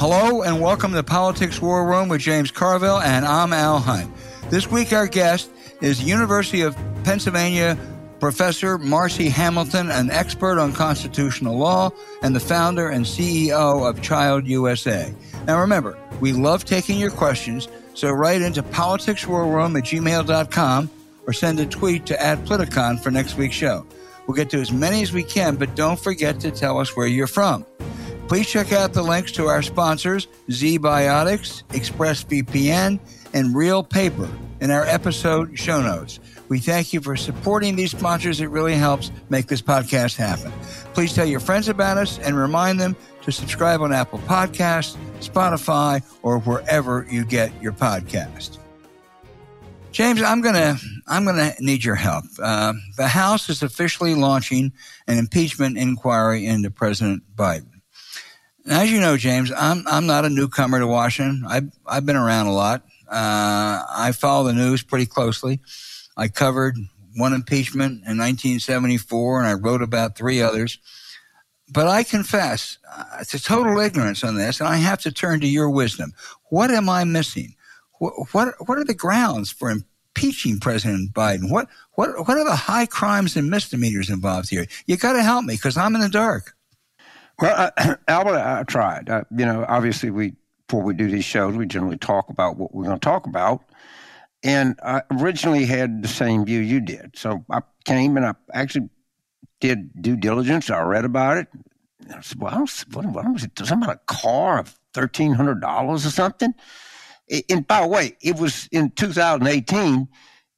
Hello and welcome to Politics War Room with James Carville, and I'm Al Hunt. This week, our guest is University of Pennsylvania Professor Marci Hamilton, an expert on constitutional law and the founder and CEO of Child USA. Now, remember, we love taking your questions, so write into politicswarroom at gmail.com or send a tweet to add Politicon for next week's show. We'll get to as many as we can, but don't forget to tell us where you're from. Please check out the links to our sponsors, ZBiotics, ExpressVPN, and Reel Paper in our episode show notes. We thank you for supporting these sponsors. It really helps make this podcast happen. Please tell your friends about us and remind them to subscribe on Apple Podcasts, Spotify, or wherever you get your podcast. James, I'm gonna I'm gonna need your help. Uh, the House is officially launching an impeachment inquiry into President Biden. As you know, James, I'm I'm not a newcomer to Washington. I've I've been around a lot. Uh, I follow the news pretty closely. I covered one impeachment in 1974, and I wrote about three others. But I confess uh, to total ignorance on this, and I have to turn to your wisdom. What am I missing? What what, what are the grounds for impeaching President Biden? What what what are the high crimes and misdemeanors involved here? You got to help me because I'm in the dark. Well, uh, Albert, I tried. Uh, you know, obviously, we before we do these shows, we generally talk about what we're going to talk about. And I originally had the same view you did. So I came and I actually did due diligence. I read about it. I said, well, what, what was it? Something about a car of $1,300 or something? And by the way, it was in 2018.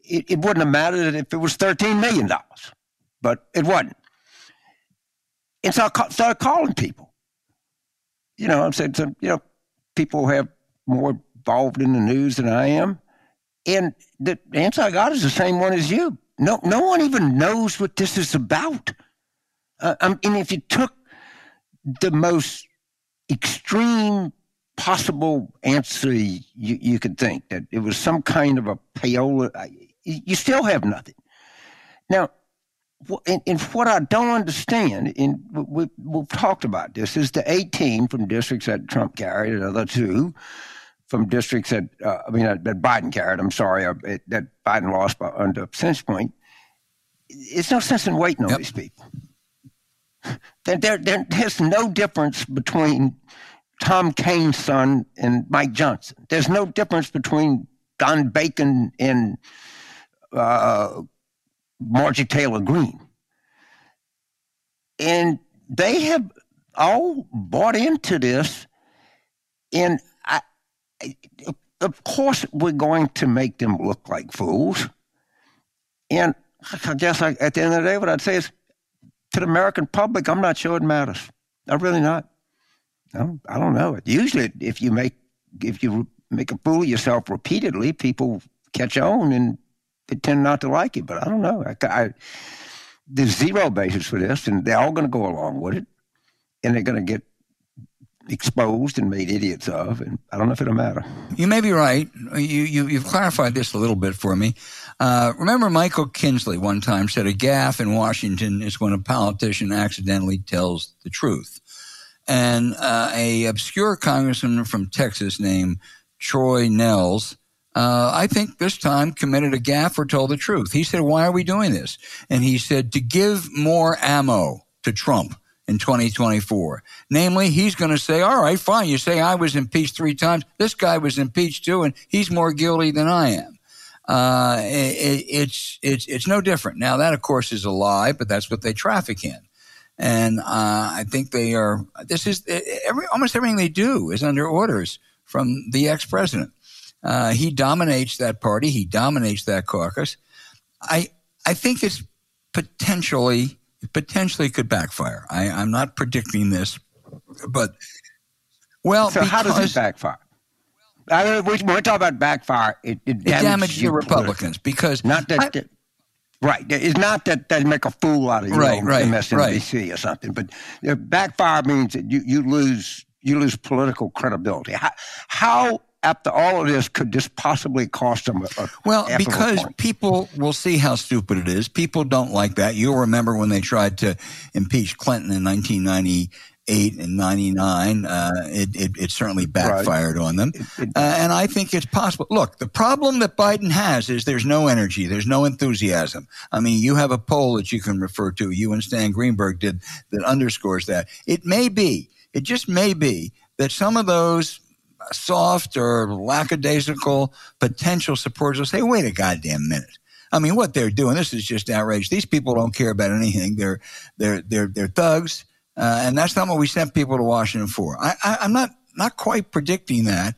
It, it wouldn't have mattered if it was $13 million, but it wasn't. And so I started calling people. You know, I'm saying so, you know, people have more involved in the news than I am. And the answer I got is the same one as you. No, no one even knows what this is about. Uh, I mean, if you took the most extreme possible answer you, you could think that it was some kind of a payola, you still have nothing. Now, and, and what I don't understand, and we, have talked about this, is the 18 from districts that Trump carried, another two from districts that, uh, I mean, that, Biden carried, I'm sorry, uh, that Biden lost by under a percentage point. It's no sense in waiting on yep. these people. There, there, there, there's no difference between Tom Kean's son and Mike Johnson. There's no difference between Don Bacon and uh, Marjorie Taylor Greene. And they have all bought into this. And I, of course, we're going to make them look like fools. And I guess I, at the end of the day, what I'd say is to the American public, I'm not sure it matters. I'm really not. No, I don't know. Usually, if you make if you make a fool of yourself repeatedly, people catch on and they tend not to like it. But I don't know. I, I, there's zero basis for this, and they're all going to go along with it, and they're going to get exposed and made idiots of, and I don't know if it'll matter. You may be right. You, you have clarified this a little bit for me. Uh, remember, Michael Kinsley one time said a gaffe in Washington is when a politician accidentally tells the truth, and uh, a obscure congressman from Texas named Troy Nehls uh, I think this time committed a gaffe or told the truth. He said, why are we doing this? And he said, to give more ammo to Trump in 2024. Namely, he's going to say, all right, fine. You say I was impeached three times. This guy was impeached too, and he's more guilty than I am. Uh, it, it's, it's, it's no different. Now, that of course is a lie, but that's what they traffic in. And, uh, I think they are, this is every, almost everything they do is under orders from the ex-president. Uh, he dominates that party. He dominates that caucus. I I think it's potentially potentially could backfire. I, I'm not predicting this, but well, so how does it backfire? I mean, when we talk about backfire, it, it, it damages the Republicans because not that, I, that, right. It's not that they make a fool out of you, right, know, right, MSNBC right. or something, but backfire means that you, you lose you lose political credibility. How, how after all of this, could this possibly cost them a, a well? Because people will see how stupid it is. People don't like that. You'll remember when they tried to impeach Clinton in 1998 and ninety nine, uh, it, it, it certainly backfired right. on them. It, uh, and I think it's possible. Look, the problem that Biden has is there's no energy, there's no enthusiasm. I mean, you have a poll that you can refer to. You and Stan Greenberg did that underscores that. It may be, it just may be that some of those soft or lackadaisical potential supporters will say, "Wait a goddamn minute." I mean, what they're doing, this is just outrage. These people don't care about anything. They're, they're, they're, they're thugs. Uh, and that's not what we sent people to Washington for. I, I, I'm not, not quite predicting that,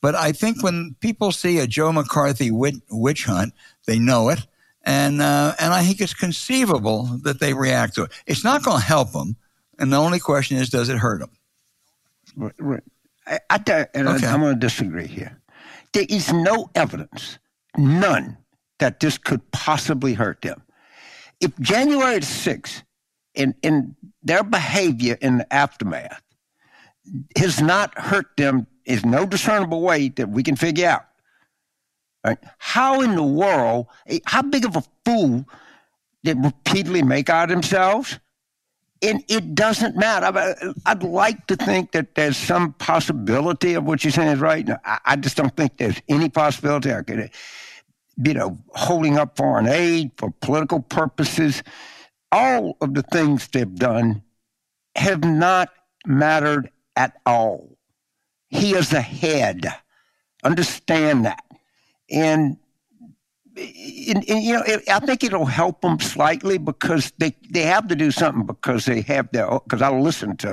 but I think when people see a Joe McCarthy witch, witch hunt, they know it. And, uh, and I think it's conceivable that they react to it. It's not going to help them. And the only question is, does it hurt them? Right. right. I, I, and okay. I, I'm going to disagree here. There is no evidence, none, that this could possibly hurt them. If January 6th, in, in their behavior in the aftermath, has not hurt them in no discernible way that we can figure out. Right? How in the world, eh, how big of a fool did repeatedly make out themselves? And it doesn't matter. I'd like to think that there's some possibility of what you're saying is right. I just don't think there's any possibility. I could you know, holding up foreign aid for political purposes. All of the things they've done have not mattered at all. He is the head. Understand that. And, and, and you know, it, I think it'll help them slightly because they, they have to do something because they have their, because I listen to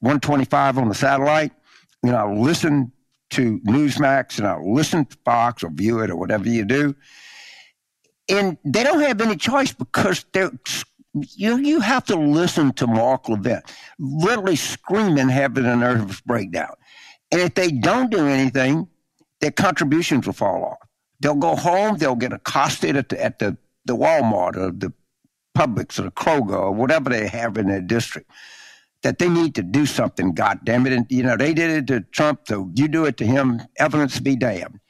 125 on the satellite, you know, I listen to Newsmax and I'll listen to Fox or view it or whatever you do. And they don't have any choice because they're you you have to listen to Mark Levin literally screaming, having a nervous breakdown. And if they don't do anything, their contributions will fall off. They'll go home, they'll get accosted at the at the, the Walmart or the Publix or the Kroger or whatever they have in their district that they need to do something, God damn it. And, you know, they did it to Trump, so you do it to him, evidence be damned.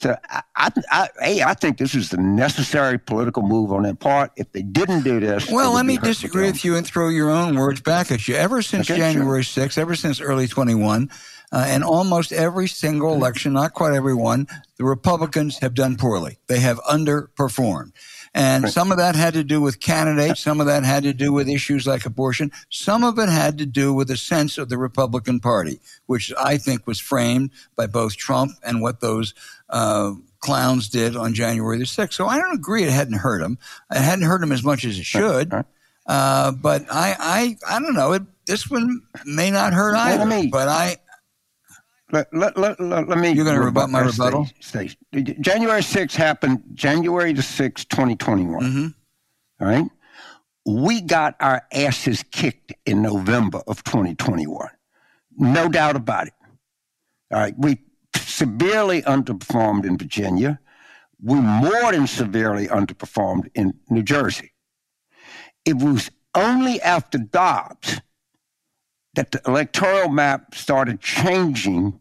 So I, I, I, hey, I think this is the necessary political move on their part. If they didn't do this, well, let me disagree with you and throw your own words back at you. Ever since okay, January sure. 6th, ever since early 21, uh, and almost every single election, not quite every one, the Republicans have done poorly. They have underperformed. And right. some of that had to do with candidates. Some of that had to do with issues like abortion. Some of it had to do with a sense of the Republican Party, which I think was framed by both Trump and what those uh, clowns did on January the 6th. So I don't agree it hadn't hurt him. It hadn't hurt him as much as it should. Uh, but I, I, I don't know. It, this one may not hurt either. Me, but I, let, let, let, let, me. You're going to rebut my rebuttal? Stay, stay. January 6th happened January the 6th, 2021. Mm-hmm. All right? We got our asses kicked in November of 2021. No doubt about it. All right? We severely underperformed in Virginia. We more than severely underperformed in New Jersey. It was only after Dobbs that the electoral map started changing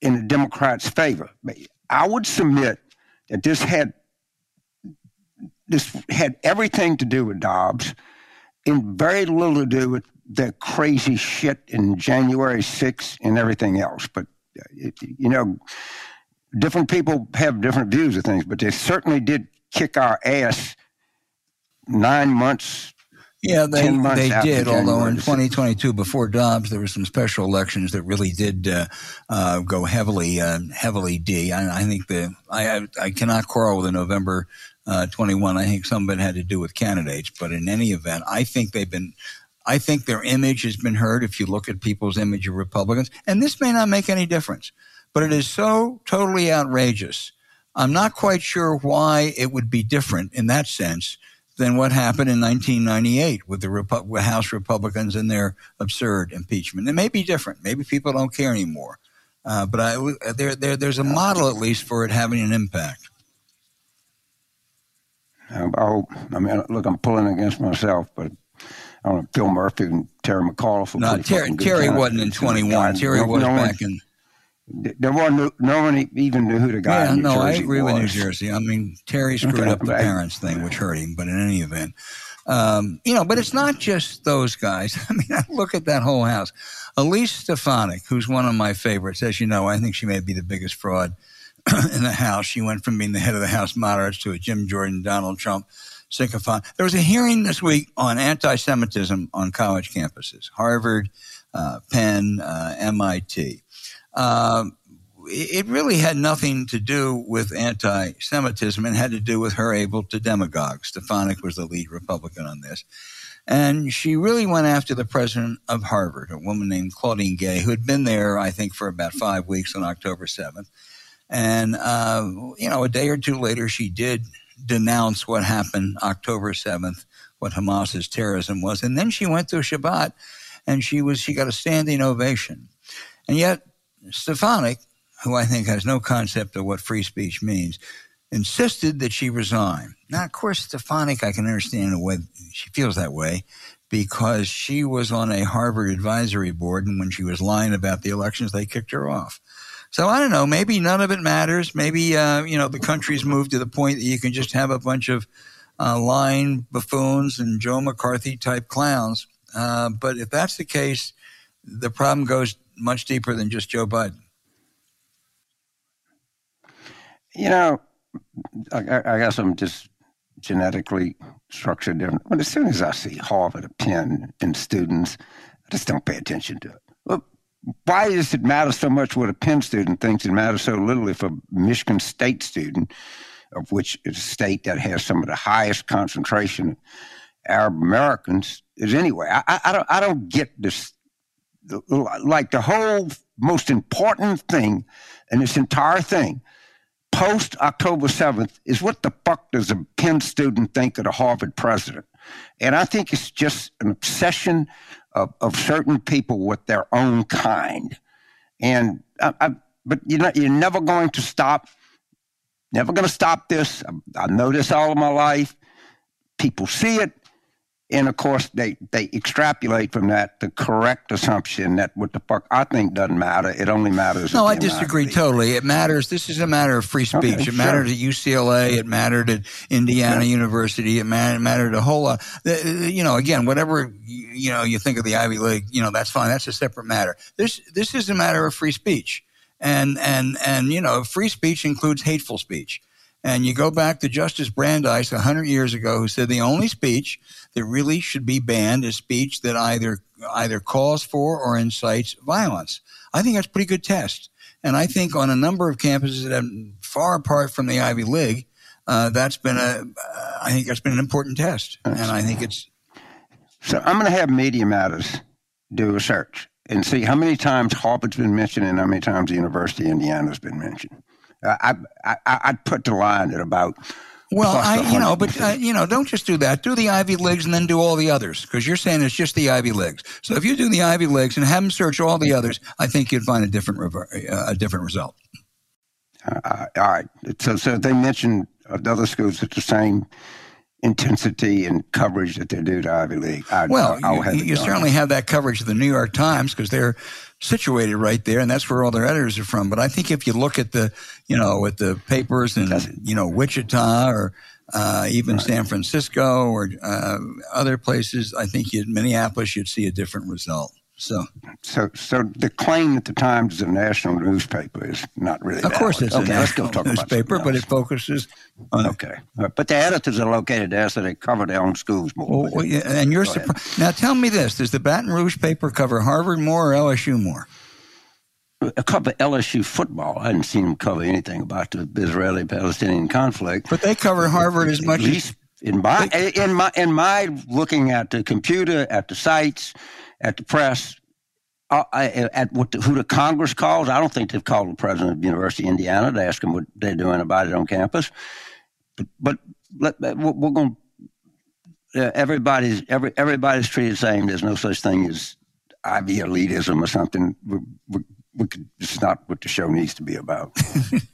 in the Democrats' favor. I would submit that this had this had everything to do with Dobbs, and very little to do with the crazy shit in January 6th and everything else. But uh, it, you know, different people have different views of things, but they certainly did kick our ass nine months yeah, they they did. Although in 2022, before Dobbs, there were some special elections that really did uh, uh, go heavily uh, heavily D. I, I think the I I cannot quarrel with the November uh, 21. I think some of it had to do with candidates, but in any event, I think they've been. I think their image has been hurt. If you look at people's image of Republicans, and this may not make any difference, but it is so totally outrageous. I'm not quite sure why it would be different in that sense than what happened in 1998 with the Repu- House Republicans and their absurd impeachment. It may be different. Maybe people don't care anymore. Uh, but I, there, there, there's a model at least for it having an impact. I hope. I mean, look, I'm pulling against myself, but I don't know, Phil Murphy and Terry McAuliffe. No, Terry, Terry wasn't in 21. Terry was no back in there wasn't no one even knew who the guy. Yeah, no, Jersey I agree was. with New Jersey. I mean, Terry screwed okay, up the parents thing, which hurt him. But in any event, Um, you know, but it's not just those guys. I mean, I look at that whole house. Elise Stefanik, who's one of my favorites, as you know, I think she may be the biggest fraud in the House. She went from being the head of the House moderates to a Jim Jordan, Donald Trump sycophant. There was a hearing this week on anti-Semitism on college campuses, Harvard, uh, Penn, uh, MIT. Um, it really had nothing to do with anti Semitism and had to do with her able to demagogue. Stefanik was the lead Republican on this. And she really went after the president of Harvard, a woman named Claudine Gay, who had been there, I think, for about five weeks on October 7th. And, uh, you know, a day or two later, she did denounce what happened October 7th, what Hamas's terrorism was. And then she went to Shabbat and she was, she got a standing ovation. And yet, Stefanik, who I think has no concept of what free speech means, insisted that she resign. Now, of course, Stefanik, I can understand way she feels that way because she was on a Harvard advisory board, and when she was lying about the elections, they kicked her off. So I don't know. Maybe none of it matters. Maybe uh, you know the country's moved to the point that you can just have a bunch of uh, lying buffoons and Joe McCarthy type clowns. Uh, but if that's the case, the problem goes much deeper than just Joe Biden. You know, I, I guess I'm just genetically structured different. But as soon as I see Harvard, a Penn, and students, I just don't pay attention to it. Well, why does it matter so much what a Penn student thinks? It matters so little if a Michigan State student, of which is a state that has some of the highest concentration of Arab Americans, is anyway. I, I don't. I don't get this. Like the whole most important thing in this entire thing post October 7th is what the fuck does a Penn student think of the Harvard president? And I think it's just an obsession of, of certain people with their own kind. And I, I, but you're not, you're never going to stop, never going to stop this. I, I know this all of my life. People see it and of course they they extrapolate from that the correct assumption that what the fuck I think doesn't matter. It only matters. No, I disagree totally. It matters. This is a matter of free speech. Okay, it sure. mattered at UCLA. It mattered at Indiana yeah. University. It mattered, mattered a whole lot. You know, again, whatever you know you think of the Ivy League, you know that's fine. That's a separate matter. This this is a matter of free speech, and and and you know, free speech includes hateful speech. And you go back to Justice Brandeis 100 years ago, who said the only speech that really should be banned is speech that either either calls for or incites violence. I think that's a pretty good test. And I think on a number of campuses that are far apart from the Ivy League, uh, that's been a, uh, I think that's been an important test. And I think it's. So I'm going to have Media Matters do a search and see how many times Harvard's been mentioned and how many times the University of Indiana has been mentioned. I, I, I'd put the line at about. Well, I, you know, but uh, you know, don't just do that. Do the Ivy Leagues and then do all the others because you're saying it's just the Ivy Leagues. So if you do the Ivy Leagues and have them search all the others, I think you'd find a different rever- uh, a different result. Uh, all right. So, so they mentioned other schools at the same intensity and coverage that they do to Ivy League. I, well, I'll you, you certainly have that coverage of the New York Times because they're situated right there, and that's where all their editors are from. But I think if you look at the, you know, at the papers in, you know, Wichita or uh, even right. San Francisco or uh, other places, I think you, Minneapolis, you'd see a different result. So, so, so the claim that the Times is a national newspaper is not really. Of course, it's okay, a national newspaper, but it focuses on. Okay, but the editors are located there, so they cover their own schools more. Well, yeah, and you're surprised. Now, tell me this: Does the Baton Rouge paper cover Harvard more or LSU more? I cover LSU football. I hadn't seen them cover anything about the Israeli-Palestinian conflict. But they cover Harvard as much. At least in my in my in my looking at the computer, at the sites at the press uh, at what the, who the Congress calls. I don't think they've called the president of the University of Indiana to ask him what they're doing about it on campus. But, but let, we're going. Uh, everybody's every everybody's treated the same. There's no such thing as Ivy elitism or something. We, we, we could, it's not what the show needs to be about.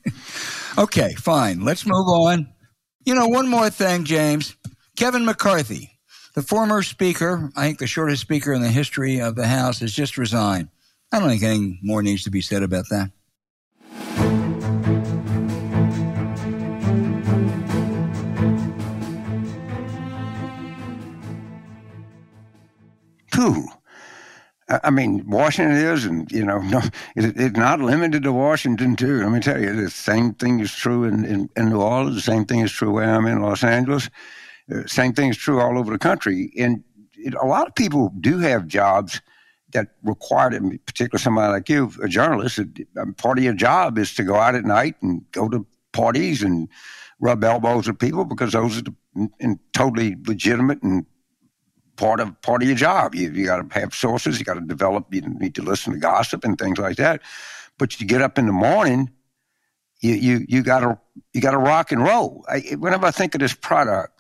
okay, fine. Let's move on. You know, one more thing, James. Kevin McCarthy the former Speaker, I think the shortest Speaker in the history of the House, has just resigned. I don't think anything more needs to be said about that. Pooh, I mean, Washington is, and you know, no, it, it's not limited to Washington too. Let me tell you, the same thing is true in, in, in New Orleans. The same thing is true where I'm in Los Angeles. Uh, same thing is true all over the country. And it, a lot of people do have jobs that require them, particularly somebody like you, a journalist. Um, part of your job is to go out at night and go to parties and rub elbows with people because those are the, and totally legitimate and part of part of your job. You you got to have sources. You got to develop. You need to listen to gossip and things like that. But you get up in the morning, you you you got to you got to rock and roll. I, whenever I think of this product,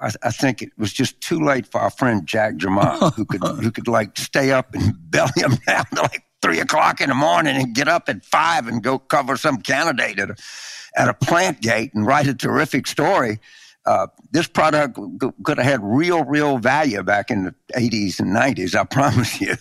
I, I, think it was just too late for our friend Jack Germond, who could who could like stay up and belly him down to like three o'clock in the morning and get up at five and go cover some candidate at a, at a plant gate and write a terrific story uh, this product could have had real, real value back in the 80s and 90s, I promise you.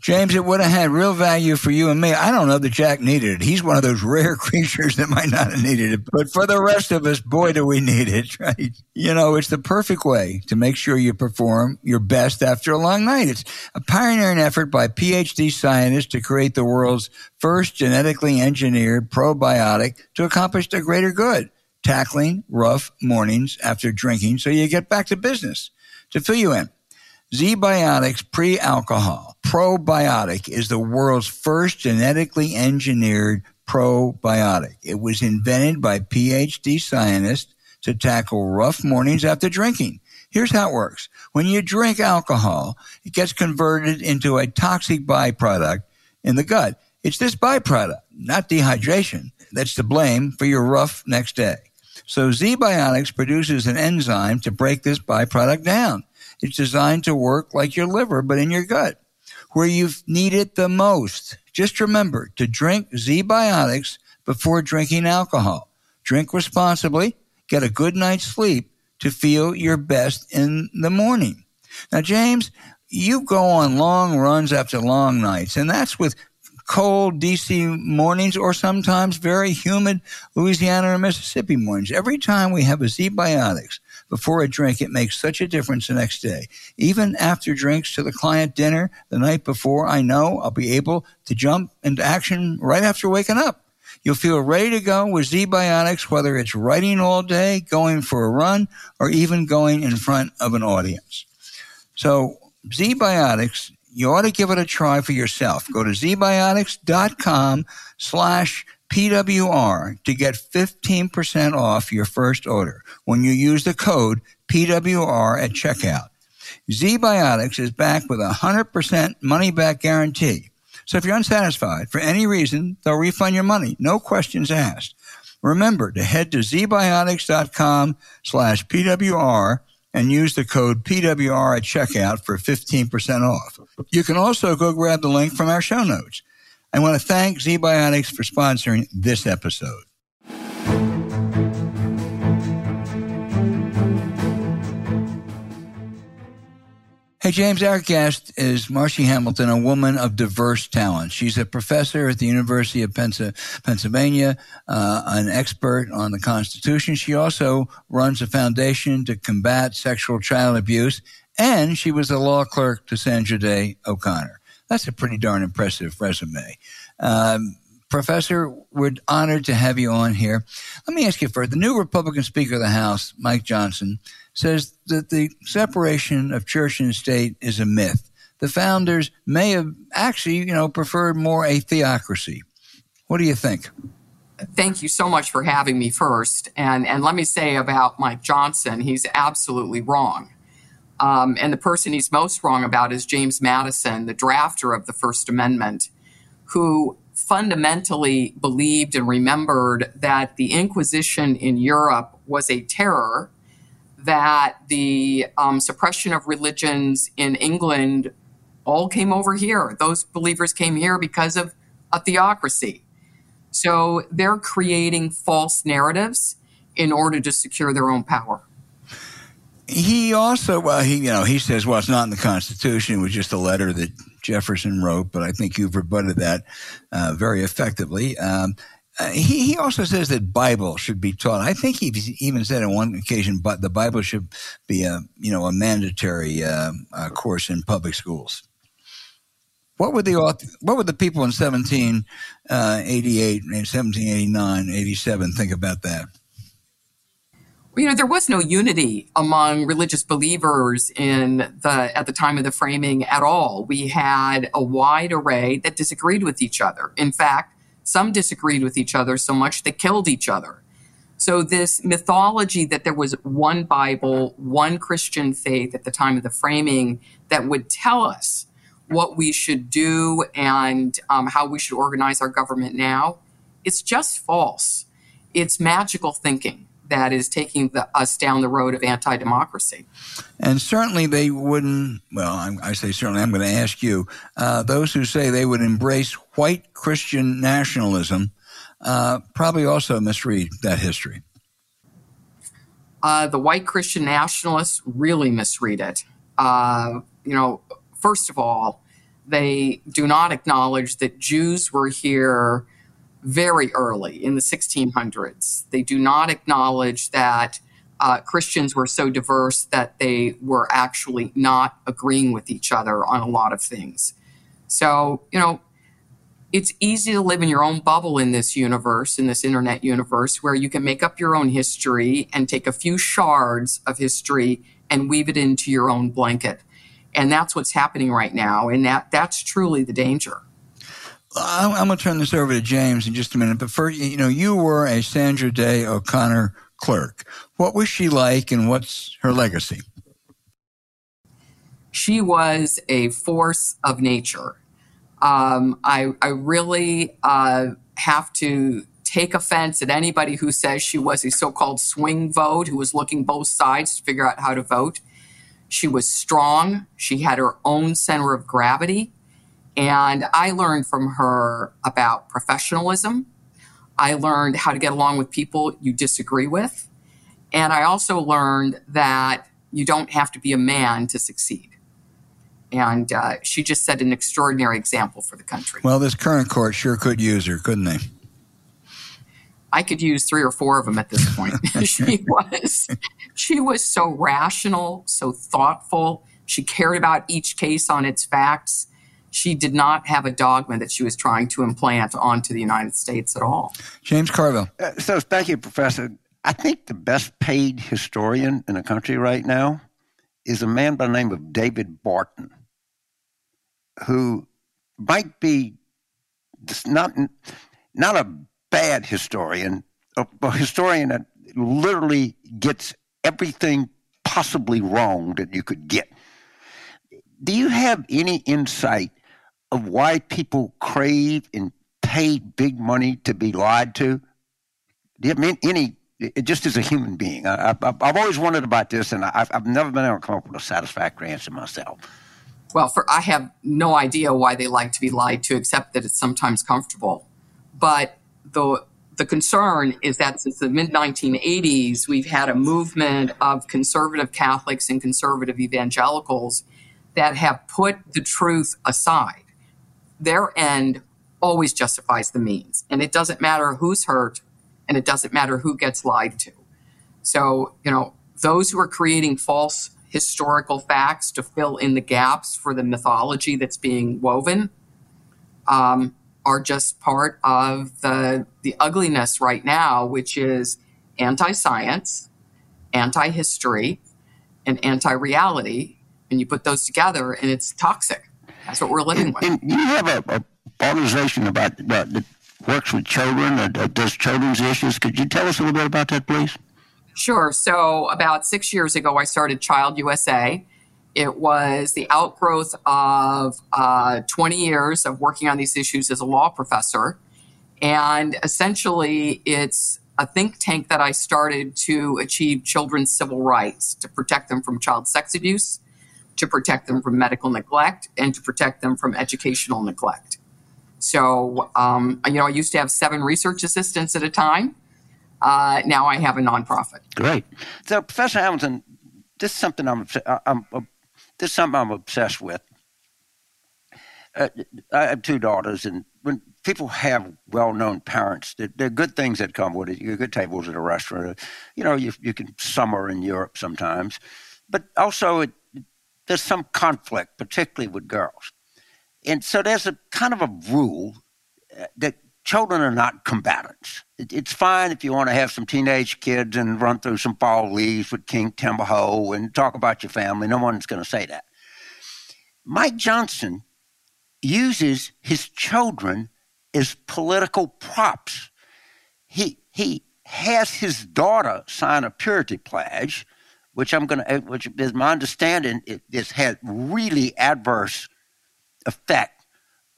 James, it would have had real value for you and me. I don't know that Jack needed it. He's one of those rare creatures that might not have needed it. But for the rest of us, boy, do we need it, right? You know, it's the perfect way to make sure you perform your best after a long night. It's a pioneering effort by PhD scientists to create the world's first genetically engineered probiotic to accomplish the greater good tackling rough mornings after drinking so you get back to business. To fill you in, ZBiotics pre-alcohol probiotic is the world's first genetically engineered probiotic. It was invented by PhD scientists to tackle rough mornings after drinking. Here's how it works. When you drink alcohol, it gets converted into a toxic byproduct in the gut. It's this byproduct, not dehydration, that's to blame for your rough next day. So ZBiotics produces an enzyme to break this byproduct down. It's designed to work like your liver, but in your gut, where you need it the most. Just remember to drink ZBiotics before drinking alcohol. Drink responsibly, get a good night's sleep to feel your best in the morning. Now, James, you go on long runs after long nights, and that's with cold DC mornings or sometimes very humid Louisiana or Mississippi mornings. Every time we have a ZBiotics before a drink, it makes such a difference the next day. Even after drinks to the client dinner the night before, I know I'll be able to jump into action right after waking up. You'll feel ready to go with ZBiotics, whether it's writing all day, going for a run, or even going in front of an audience. So ZBiotics you ought to give it a try for yourself. Go to zbiotics.com slash PWR to get 15% off your first order when you use the code PWR at checkout. ZBiotics is backed with a 100% money back guarantee. So if you're unsatisfied for any reason, they'll refund your money. No questions asked. Remember to head to zbiotics.com slash PWR and use the code PWR at checkout for 15% off. You can also go grab the link from our show notes. I want to thank ZBiotics for sponsoring this episode. Hey, James, our guest is Marci Hamilton, a woman of diverse talent. She's a professor at the University of Pennsylvania, uh, an expert on the Constitution. She also runs a foundation to combat sexual child abuse, and she was a law clerk to Sandra Day O'Connor. That's a pretty darn impressive resume. Um, Professor, we're honored to have you on here. Let me ask you first. The new Republican Speaker of the House, Mike Johnson, says that the separation of church and state is a myth. The founders may have actually, you know, preferred more a theocracy. What do you think? Thank you so much for having me first. And, and let me say about Mike Johnson, he's absolutely wrong. Um, and the person he's most wrong about is James Madison, the drafter of the First Amendment, who fundamentally believed and remembered that the Inquisition in Europe was a terror that the um, suppression of religions in England all came over here. Those believers came here because of a theocracy. So they're creating false narratives in order to secure their own power. He also, well, he you know he says, well, it's not in the Constitution. It was just a letter that Jefferson wrote, but I think you've rebutted that uh, very effectively. Um, uh, he, he also says that Bible should be taught. I think he even said on one occasion, but the Bible should be a you know a mandatory uh, uh, course in public schools. What would the what would the people in 1788, 1789, 87 think about that? you know there was no unity among religious believers in the at the time of the framing at all we had a wide array that disagreed with each other in fact some disagreed with each other so much they killed each other. So this mythology that there was one bible one christian faith at the time of the framing that would tell us what we should do and um, how we should organize our government now it's just false. It's magical thinking that is taking the, us down the road of anti democracy. And certainly they wouldn't, well, I, I say certainly, I'm going to ask you, uh, those who say they would embrace white Christian nationalism uh, probably also misread that history. Uh, the white Christian nationalists really misread it. Uh, you know, first of all, they do not acknowledge that Jews were here very early in the 1600s. They do not acknowledge that uh, Christians were so diverse that they were actually not agreeing with each other on a lot of things. So, you know, it's easy to live in your own bubble in this universe, in this internet universe, where you can make up your own history and take a few shards of history and weave it into your own blanket. And that's what's happening right now. And that, that's truly the danger. I'm, going to turn this over to James in just a minute. But first, you know, you were a Sandra Day O'Connor clerk. What was she like and what's her legacy? She was a force of nature. Um, I, I, really uh, have to take offense at anybody who says she was a so called swing vote, who was looking both sides to figure out how to vote. She was strong. She had her own center of gravity. And I learned from her about professionalism. I learned how to get along with people you disagree with. And I also learned that you don't have to be a man to succeed. And uh, she just set an extraordinary example for the country. Well, this current court sure could use her, couldn't they? I could use three or four of them at this point. she was she was so rational, so thoughtful. She cared about each case on its facts she did not have a dogma that she was trying to implant onto the United States at all. James Carville. Uh, so, thank you, Professor. I think the best paid historian in the country right now is a man by the name of David Barton, who might be not not a bad historian, a, a historian that literally gets everything possibly wrong that you could get. Do you have any insight of why people crave and pay big money to be lied to? Do you have any, just as a human being? I, have always wondered about this, and I've, I've never been able to come up with a satisfactory answer myself. Well, for I have no idea why they like to be lied to, except that it's sometimes comfortable. But the the concern is that since the mid 1980s, we've had a movement of conservative Catholics and conservative evangelicals that have put the truth aside their end always justifies the means. And it doesn't matter who's hurt and it doesn't matter who gets lied to. So, you know, those who are creating false historical facts to fill in the gaps for the mythology that's being woven um, are just part of the, the ugliness right now, which is anti science, anti history, and anti reality. And you put those together and it's toxic. That's what we're living with. And you have a, a organization about, about that works with children or does children's issues. Could you tell us a little bit about that, please? Sure. So about six years ago, I started Child USA. It was the outgrowth of uh, 20 years of working on these issues as a law professor. And essentially, it's a think tank that I started to achieve children's civil rights, to protect them from child sex abuse, to protect them from medical neglect and to protect them from educational neglect. So, um, you know, I used to have seven research assistants at a time. Uh, now I have a nonprofit. Great. So, Professor Hamilton, this is something I'm, I'm, I'm this is something I'm obsessed with. Uh, I have two daughters, and when people have well-known parents, there, there, are good things that come with it. You get good tables at a restaurant. You know, you, you can summer in Europe sometimes, but also it, there's some conflict, particularly with girls. and so there's a kind of a rule uh, that children are not combatants. It's fine if you want to have some teenage kids and run through some fall leaves with King Timberho and talk about your family. No one's going to say that. Mike Johnson uses his children as political props. He he has his daughter sign a purity pledge, which I'm going to, eh, which is my understanding, it, this had really adverse effect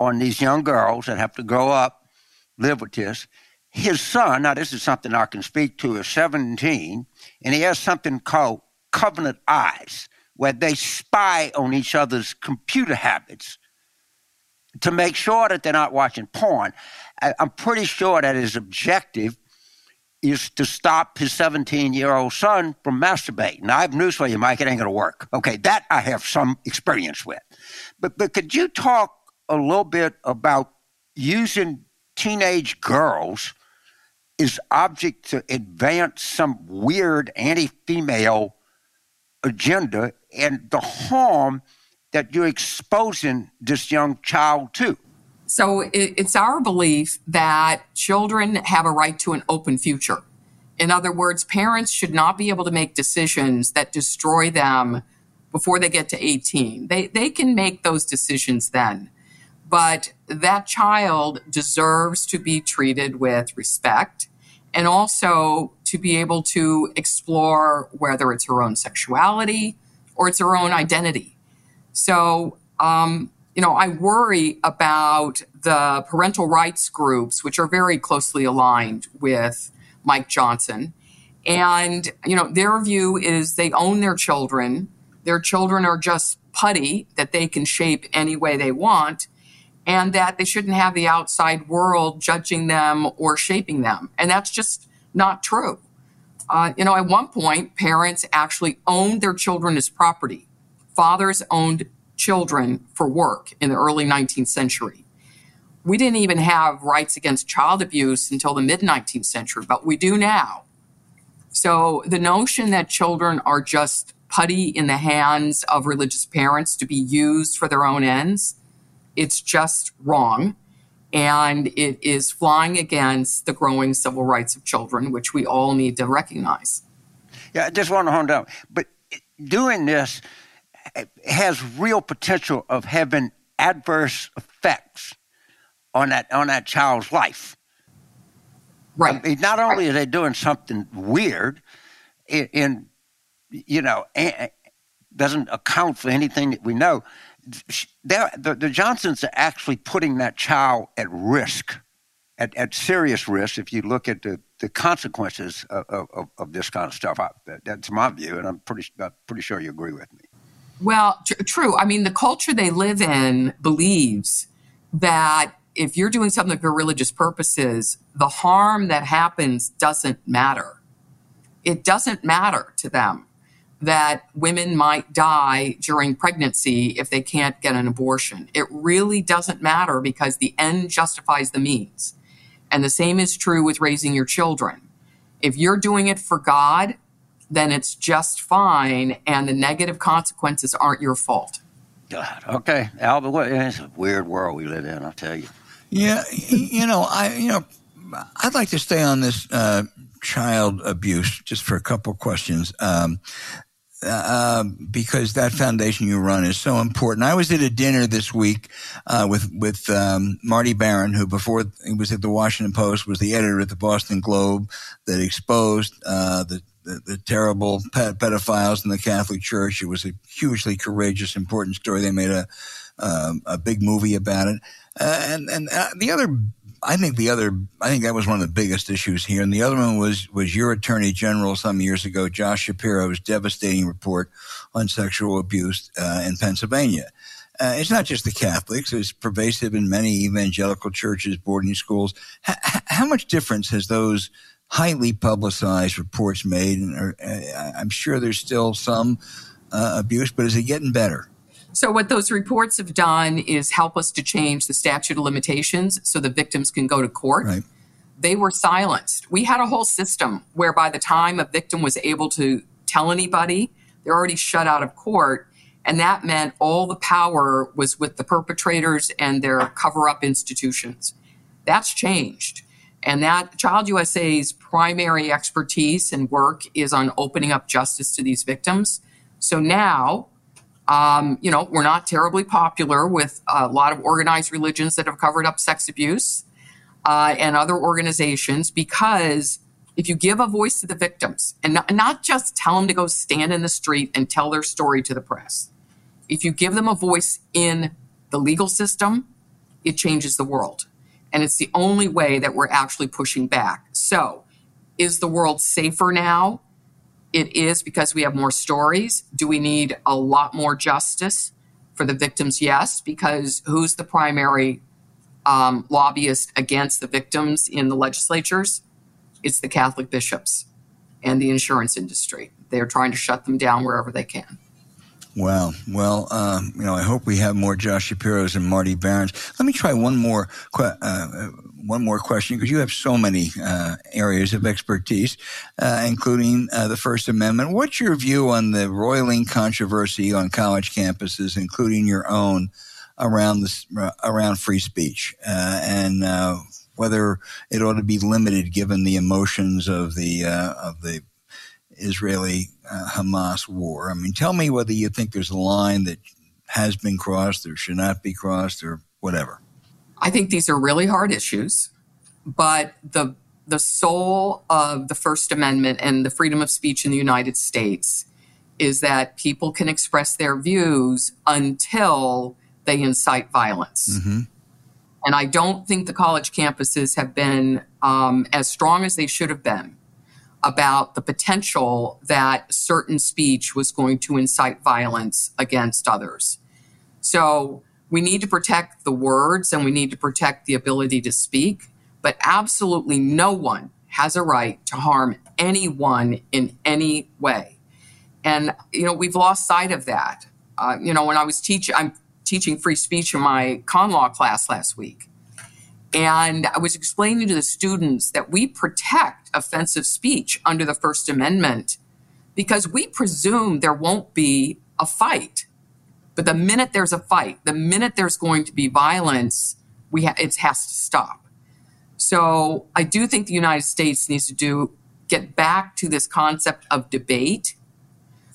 on these young girls that have to grow up, live with this. His son, now this is something I can speak to, is 17, and he has something called covenant eyes, where they spy on each other's computer habits to make sure that they're not watching porn. I'm pretty sure that his objective is to stop his 17 year old son from masturbating. Now, I have news for you, Mike. It ain't going to work. Okay, that I have some experience with. But, but could you talk a little bit about using teenage girls as object to advance some weird anti female agenda and the harm that you're exposing this young child to? So it's our belief that children have a right to an open future. In other words, parents should not be able to make decisions that destroy them before they get to 18. They, they can make those decisions then. But that child deserves to be treated with respect and also to be able to explore whether it's her own sexuality or it's her own identity. So, um, you know, I worry about the parental rights groups, which are very closely aligned with Mike Johnson. And, you know, their view is they own their children. Their children are just putty that they can shape any way they want, and that they shouldn't have the outside world judging them or shaping them. And that's just not true. Uh, you know, at one point, parents actually owned their children as property. Fathers owned children for work in the early 19th century. We didn't even have rights against child abuse until the mid 19th century, but we do now. So the notion that children are just putty in the hands of religious parents to be used for their own ends, it's just wrong. And it is flying against the growing civil rights of children, which we all need to recognize. Yeah, I just want to hone down. But doing this, has real potential of having adverse effects on that on that child's life. Right. I mean, not only are they doing something weird, in, in you know, doesn't account for anything that we know. The, the Johnsons are actually putting that child at risk, at, at serious risk. If you look at the, the consequences of, of, of this kind of stuff, I, that's my view, and I'm pretty I'm pretty sure you agree with me. Well, tr- true. I mean, the culture they live in believes that if you're doing something for religious purposes, the harm that happens doesn't matter. It doesn't matter to them that women might die during pregnancy if they can't get an abortion. It really doesn't matter because the end justifies the means. And the same is true with raising your children. If you're doing it for God, then it's just fine, and the negative consequences aren't your fault. God, okay, Albert, it's a weird world we live in. I'll tell you. Yeah, you know, I you know, I'd like to stay on this uh, child abuse just for a couple questions. Um, uh, because that foundation you run is so important. I was at a dinner this week uh, with with um, Marty Baron, who before he was at the Washington Post was the editor at the Boston Globe that exposed uh, the the, the terrible pedophiles in the Catholic Church. It was a hugely courageous, important story. They made a um, a big movie about it, uh, and and uh, the other. I think the other, I think that was one of the biggest issues here. And the other one was, was your attorney general some years ago, Josh Shapiro's devastating report on sexual abuse uh, in Pennsylvania. Uh, it's not just the Catholics; it's pervasive in many evangelical churches, boarding schools. H- how much difference has those highly publicized reports made, and uh, I'm sure there's still some uh, abuse, but is it getting better? So, what those reports have done is help us to change the statute of limitations so the victims can go to court. Right. They were silenced. We had a whole system where by the time a victim was able to tell anybody, they're already shut out of court. And that meant all the power was with the perpetrators and their cover up institutions. That's changed. And that Child USA's primary expertise and work is on opening up justice to these victims. So now, um, you know, we're not terribly popular with a lot of organized religions that have covered up sex abuse uh, and other organizations because if you give a voice to the victims and not, not just tell them to go stand in the street and tell their story to the press, if you give them a voice in the legal system, it changes the world. And it's the only way that we're actually pushing back. So, is the world safer now? It is because we have more stories. Do we need a lot more justice for the victims? Yes, because who's the primary um, lobbyist against the victims in the legislatures? It's the Catholic bishops and the insurance industry. They're trying to shut them down wherever they can. Wow. Well, um, you know, I hope we have more Josh Shapiro's and Marty Barons. Let me try one more, uh, one more question because you have so many uh, areas of expertise, uh, including uh, the First Amendment. What's your view on the roiling controversy on college campuses, including your own, around this around free speech uh, and uh, whether it ought to be limited given the emotions of the of the Israeli uh, Hamas war. I mean, tell me whether you think there's a line that has been crossed or should not be crossed or whatever. I think these are really hard issues, but the the soul of the First Amendment and the freedom of speech in the United States is that people can express their views until they incite violence. Mm-hmm. And I don't think the college campuses have been um, as strong as they should have been about the potential that certain speech was going to incite violence against others. So we need to protect the words and we need to protect the ability to speak, but absolutely no one has a right to harm anyone in any way. And, you know, we've lost sight of that. Uh, you know, when I was teaching, I'm teaching free speech in my con law class last week. And I was explaining to the students that we protect offensive speech under the First Amendment because we presume there won't be a fight. But the minute there's a fight, the minute there's going to be violence, we ha- it has to stop. So I do think the United States needs to do get back to this concept of debate,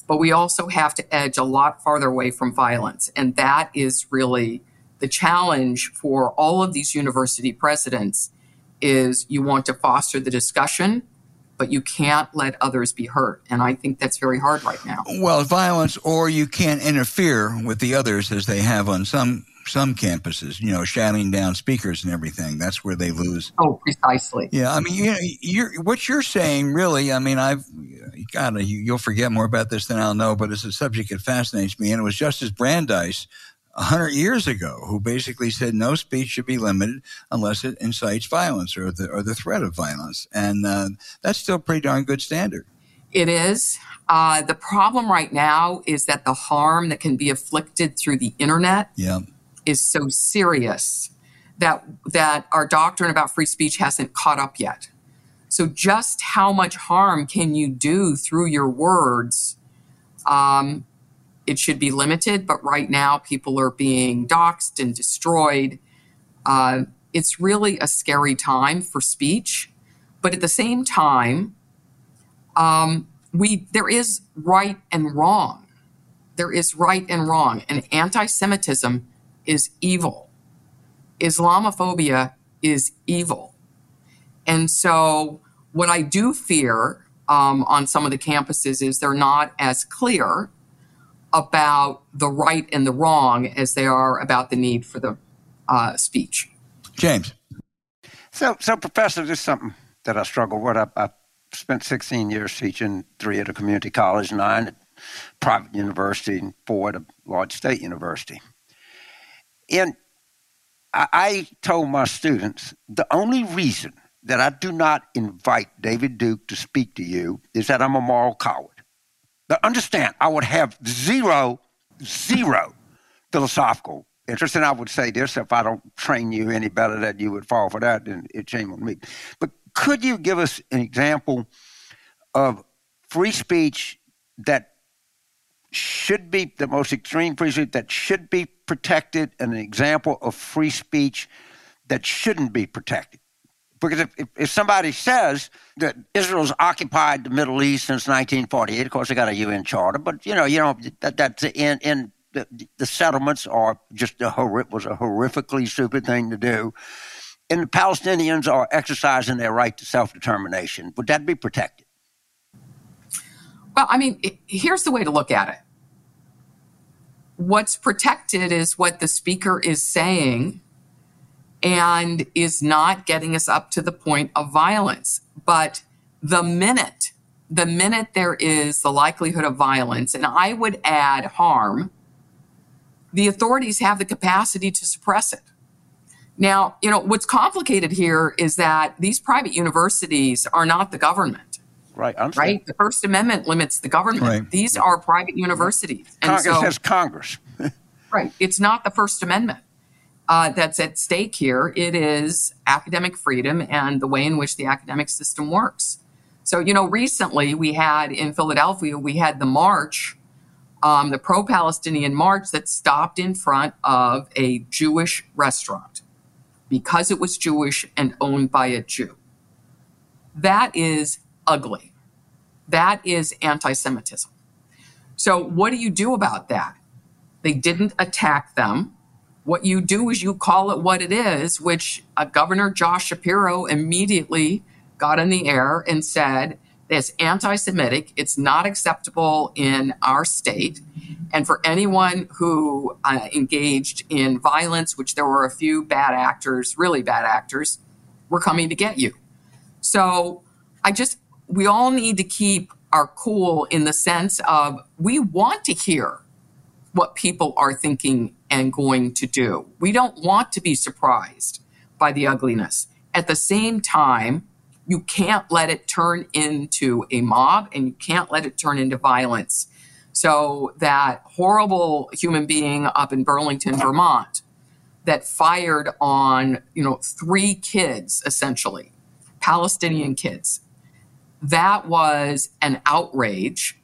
but we also have to edge a lot farther away from violence, and that is really the challenge for all of these university presidents is you want to foster the discussion but you can't let others be hurt and i think that's very hard right now well violence or you can't interfere with the others as they have on some some campuses, you know, shouting down speakers and everything. That's where they lose. Oh, precisely. Yeah, I mean, you know, you're what you're saying. Really, I mean, I've God, you'll forget more about this than I'll know, but it's a subject that fascinates me. And it was Justice Brandeis 100 years ago who basically said no speech should be limited unless it incites violence or the, or the threat of violence. And uh, that's still a pretty darn good standard. It is. Uh, the problem right now is that the harm that can be afflicted through the internet yeah. is so serious that that our doctrine about free speech hasn't caught up yet. So just how much harm can you do through your words um, it should be limited, but right now people are being doxxed and destroyed. Uh, it's really a scary time for speech, but at the same time, um, we there is right and wrong. There is right and wrong, and anti-Semitism is evil. Islamophobia is evil, and so what I do fear um, on some of the campuses is they're not as clear about the right and the wrong as they are about the need for the uh, speech. James. So, so Professor, this is something that I struggle with. I, I spent 16 years teaching, three at a community college, nine at private university, and four at a large state university. And I, I told my students the only reason that I do not invite David Duke to speak to you is that I'm a moral coward. But understand, I would have zero, zero philosophical interest. And I would say this if I don't train you any better that you would fall for that, then it's shame on me. But could you give us an example of free speech that should be the most extreme free speech that should be protected and an example of free speech that shouldn't be protected. Because if, if, if, somebody says that Israel's occupied the Middle East since 1948, of course they got a UN charter, but you know, you know that that's in in the, the settlements are just a horrific was a horrifically stupid thing to do, and the Palestinians are exercising their right to self determination. Would that be protected? Well, I mean, here's the way to look at it. What's protected is what the speaker is saying and is not getting us up to the point of violence. But the minute, the minute there is the likelihood of violence, and I would add harm, the authorities have the capacity to suppress it. Now, you know, what's complicated here is that these private universities are not the government. Right. I'm right. The First Amendment limits the government. Right. These are private universities. And Congress so, has Congress. right. It's not the First Amendment uh, that's at stake here. It is academic freedom and the way in which the academic system works. So, you know, recently we had in Philadelphia, we had the march, um, the pro Palestinian march that stopped in front of a Jewish restaurant because it was Jewish and owned by a Jew. That is ugly. That is anti Semitism. So, what do you do about that? They didn't attack them. What you do is you call it what it is, which uh, Governor Josh Shapiro immediately got in the air and said, it's anti Semitic. It's not acceptable in our state. And for anyone who uh, engaged in violence, which there were a few bad actors, really bad actors, we're coming to get you. So I just, we all need to keep our cool in the sense of we want to hear what people are thinking and going to do. We don't want to be surprised by the ugliness. At the same time, you can't let it turn into a mob and you can't let it turn into violence. So that horrible human being up in Burlington, Vermont, that fired on, you know, three kids essentially, Palestinian kids. That was an outrage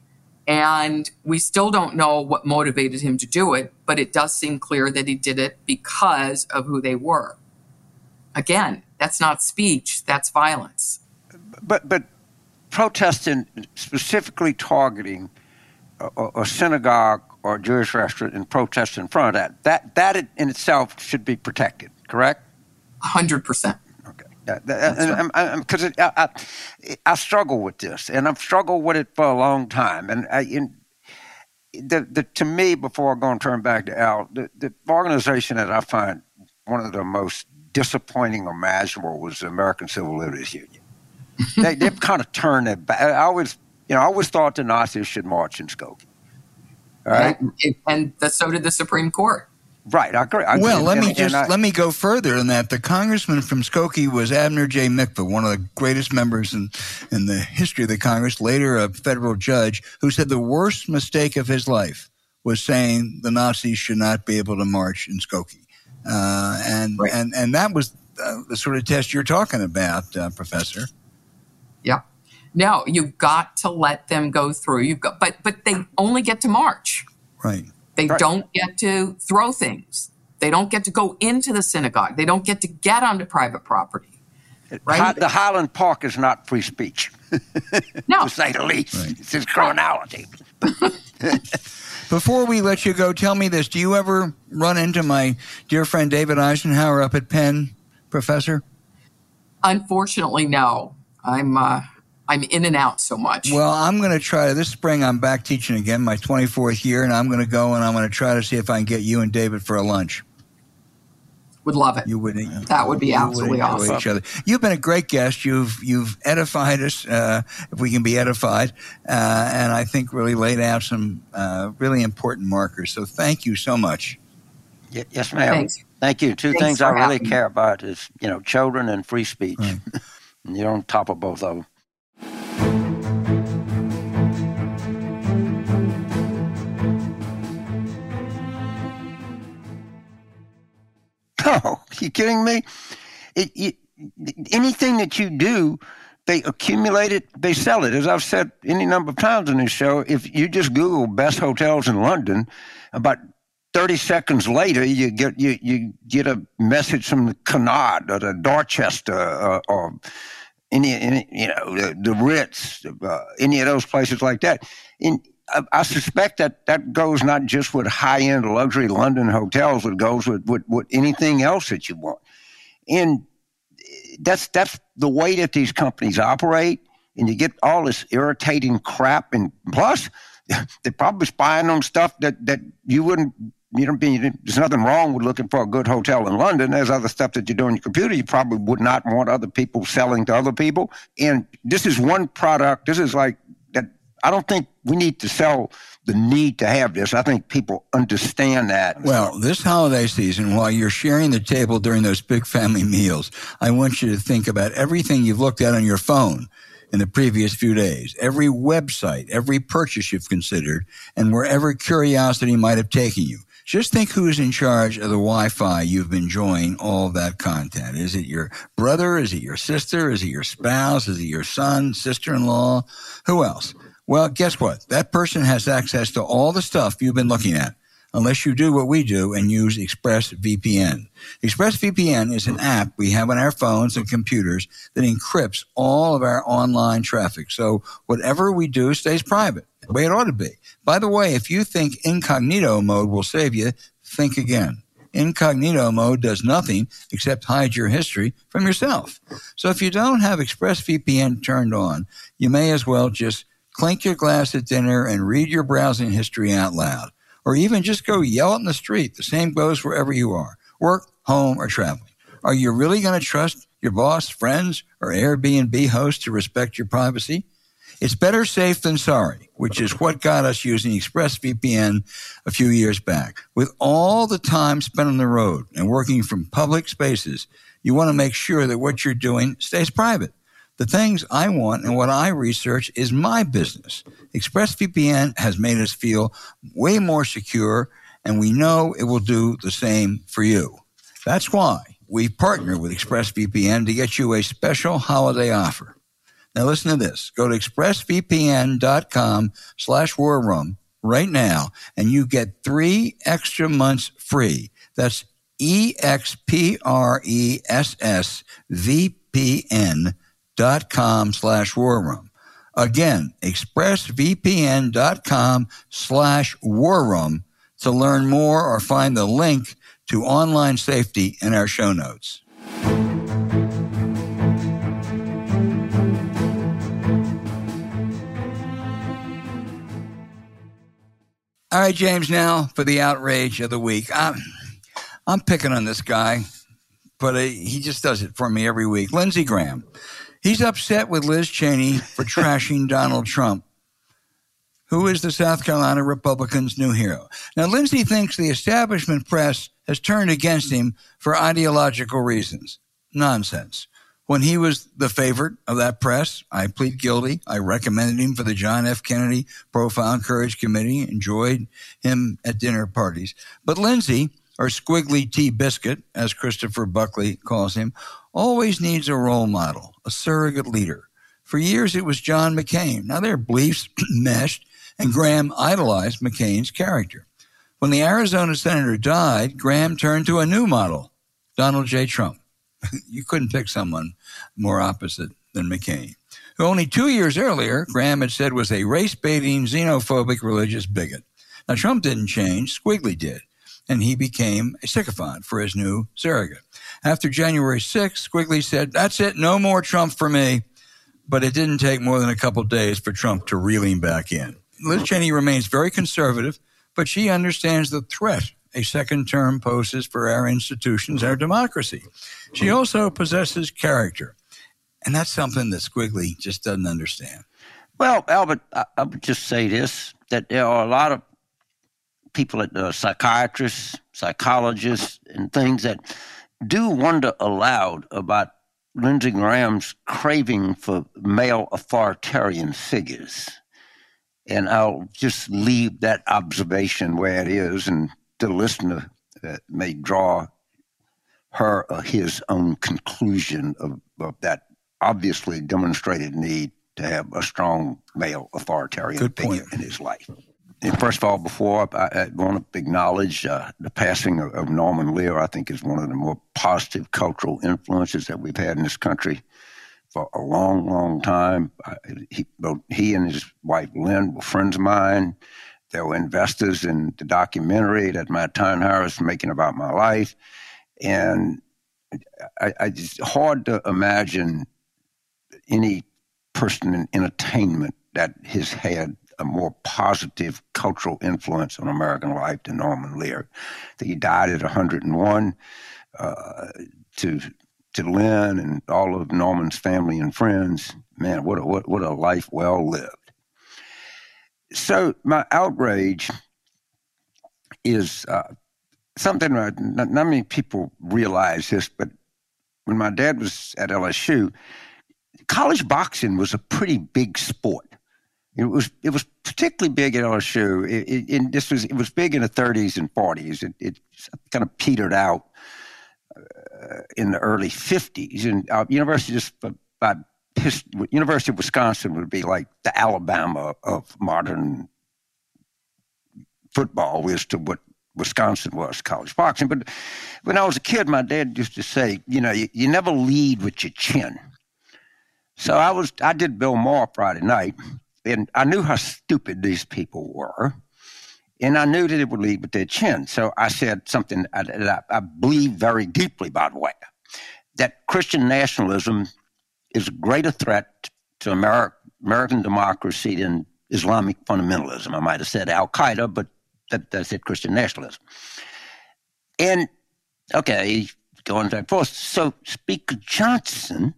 and we still don't know what motivated him to do it, but it does seem clear that he did it because of who they were. Again, that's not speech, that's violence. But, but protesting, specifically targeting a, a synagogue or a Jewish restaurant and protest in front of that, that, that in itself should be protected, correct? 100% because I, I, I, struggle with this, and I've struggled with it for a long time. And, I, in, the, the, to me, before I go and turn back to Al, the, the organization that I find one of the most disappointing imaginable was the American Civil Liberties Union. they, they've kind of turned their back. I always, you know, I always thought the Nazis should march in Skokie. Right? And, and so did the Supreme Court. Right, I agree. I agree. Well, let and, me just I, let me go further than that. The congressman from Skokie was Abner J. Mikva, one of the greatest members in in the history of the Congress. Later, a federal judge who said the worst mistake of his life was saying the Nazis should not be able to march in Skokie, uh, and right. and and that was uh, the sort of test you're talking about, uh, Professor. Yeah. No, you've got to let them go through. You've got, but but they only get to march. Right. They right. don't get to throw things. They don't get to go into the synagogue. They don't get to get onto private property. Right? The Highland Park is not free speech. No. to say the least. Right. It's his criminality. Before we let you go, tell me this. Do you ever run into my dear friend David Eisenhower up at Penn, Professor? Unfortunately, no. I'm uh, I'm in and out so much. Well, I'm going to try this spring. I'm back teaching again, my 24th year, and I'm going to go and I'm going to try to see if I can get you and David for a lunch. Would love it. You would. That would be absolutely would awesome. Each other. You've been a great guest. You've you've edified us, uh, if we can be edified, uh, and I think really laid out some uh, really important markers. So thank you so much. yes, ma'am. Thanks. Thank you. Two Thanks things I really care about is you know children and free speech. Right. You're on top of both of them. No, you kidding me? It, it, anything that you do they accumulate it, they sell it. As I've said any number of times in this show, if you just Google best hotels in London, about 30 seconds later, you get you, you get a message from the Connaught or the Dorchester or, uh, or any, any, you know the, the Ritz, uh, any of those places like that. And I, suspect that that goes not just with high end luxury London hotels, it goes with, with, with anything else that you want. And that's that's the way that these companies operate, and you get all this irritating crap. And plus, they're probably spying on stuff that that you wouldn't. You know, there's nothing wrong with looking for a good hotel in London. There's other stuff that you do on your computer you probably would not want other people selling to other people. And this is one product. This is like that. I don't think we need to sell the need to have this. I think people understand that. Well, this holiday season, while you're sharing the table during those big family meals, I want you to think about everything you've looked at on your phone in the previous few days, every website, every purchase you've considered, and wherever curiosity might have taken you. Just think who's in charge of the Wi-Fi you've been enjoying all that content. Is it your brother? Is it your sister? Is it your spouse? Is it your son, sister-in-law? Who else? Well, guess what? That person has access to all the stuff you've been looking at unless you do what we do and use ExpressVPN. ExpressVPN is an app we have on our phones and computers that encrypts all of our online traffic. So whatever we do stays private, the way it ought to be. By the way, if you think incognito mode will save you, think again. Incognito mode does nothing except hide your history from yourself. So if you don't have ExpressVPN turned on, you may as well just clink your glass at dinner and read your browsing history out loud. Or even just go yell it in the street. The same goes wherever you are work, home, or traveling. Are you really going to trust your boss, friends, or Airbnb host to respect your privacy? It's better safe than sorry, which is what got us using ExpressVPN a few years back. With all the time spent on the road and working from public spaces, you want to make sure that what you're doing stays private. The things I want and what I research is my business. ExpressVPN has made us feel way more secure, and we know it will do the same for you. That's why we partner with ExpressVPN to get you a special holiday offer. Now listen to this. Go to expressvpn.com slash war room right now and you get three extra months free. That's E-X-P-R-E-S-S-V-P-N dot com slash war room. Again, expressvpn.com slash war room to learn more or find the link to online safety in our show notes. All right, James, now for the outrage of the week. I'm, I'm picking on this guy, but he just does it for me every week. Lindsey Graham. He's upset with Liz Cheney for trashing Donald Trump, who is the South Carolina Republicans' new hero. Now, Lindsey thinks the establishment press has turned against him for ideological reasons. Nonsense. When he was the favorite of that press, I plead guilty. I recommended him for the John F. Kennedy Profound Courage Committee, enjoyed him at dinner parties. But Lindsey, or Squiggly T. Biscuit, as Christopher Buckley calls him, always needs a role model, a surrogate leader. For years, it was John McCain. Now their beliefs meshed, and Graham idolized McCain's character. When the Arizona senator died, Graham turned to a new model, Donald J. Trump. you couldn't pick someone more opposite than McCain, who only two years earlier, Graham had said was a race baiting, xenophobic religious bigot. Now, Trump didn't change, Squiggly did, and he became a sycophant for his new surrogate. After January 6th, Squiggly said, That's it, no more Trump for me. But it didn't take more than a couple days for Trump to reel him back in. Liz Cheney remains very conservative, but she understands the threat a second term poses for our institutions, our democracy. She also possesses character. And that's something that Squiggly just doesn't understand. Well, Albert, I would just say this that there are a lot of people, uh, psychiatrists, psychologists, and things that do wonder aloud about Lindsey Graham's craving for male authoritarian figures. And I'll just leave that observation where it is, and the listener uh, may draw her or his own conclusion of, of that obviously demonstrated need to have a strong male authoritarian Good figure point. in his life. First of all, before I, I want to acknowledge uh, the passing of, of Norman Lear, I think is one of the more positive cultural influences that we've had in this country for a long, long time. He, both he and his wife Lynn were friends of mine. They were investors in the documentary that Matt Tyrnauer is making about my life, and I, I it's hard to imagine any person in entertainment that has had a more positive cultural influence on American life than Norman Lear. That he died at 101. Uh, to to Lynn and all of Norman's family and friends, man, what a, what what a life well lived. So my outrage is uh, something not, not many people realize this, but when my dad was at LSU, college boxing was a pretty big sport. It was it was particularly big at LSU. It, it, it, this was it was big in the 30s and 40s. It, it kind of petered out uh, in the early 50s. And uh, University just about his, University of Wisconsin would be like the Alabama of modern football as to what Wisconsin was college boxing. But when I was a kid, my dad used to say, you know, you, you never lead with your chin. So I was I did Bill Maher Friday night, and I knew how stupid these people were, and I knew that it would lead with their chin. So I said something that I, I believe very deeply, by the way, that Christian nationalism is a greater threat to Ameri- American democracy than Islamic fundamentalism. I might have said Al Qaeda, but that, that's it, Christian nationalism. And okay, going back and. So Speaker Johnson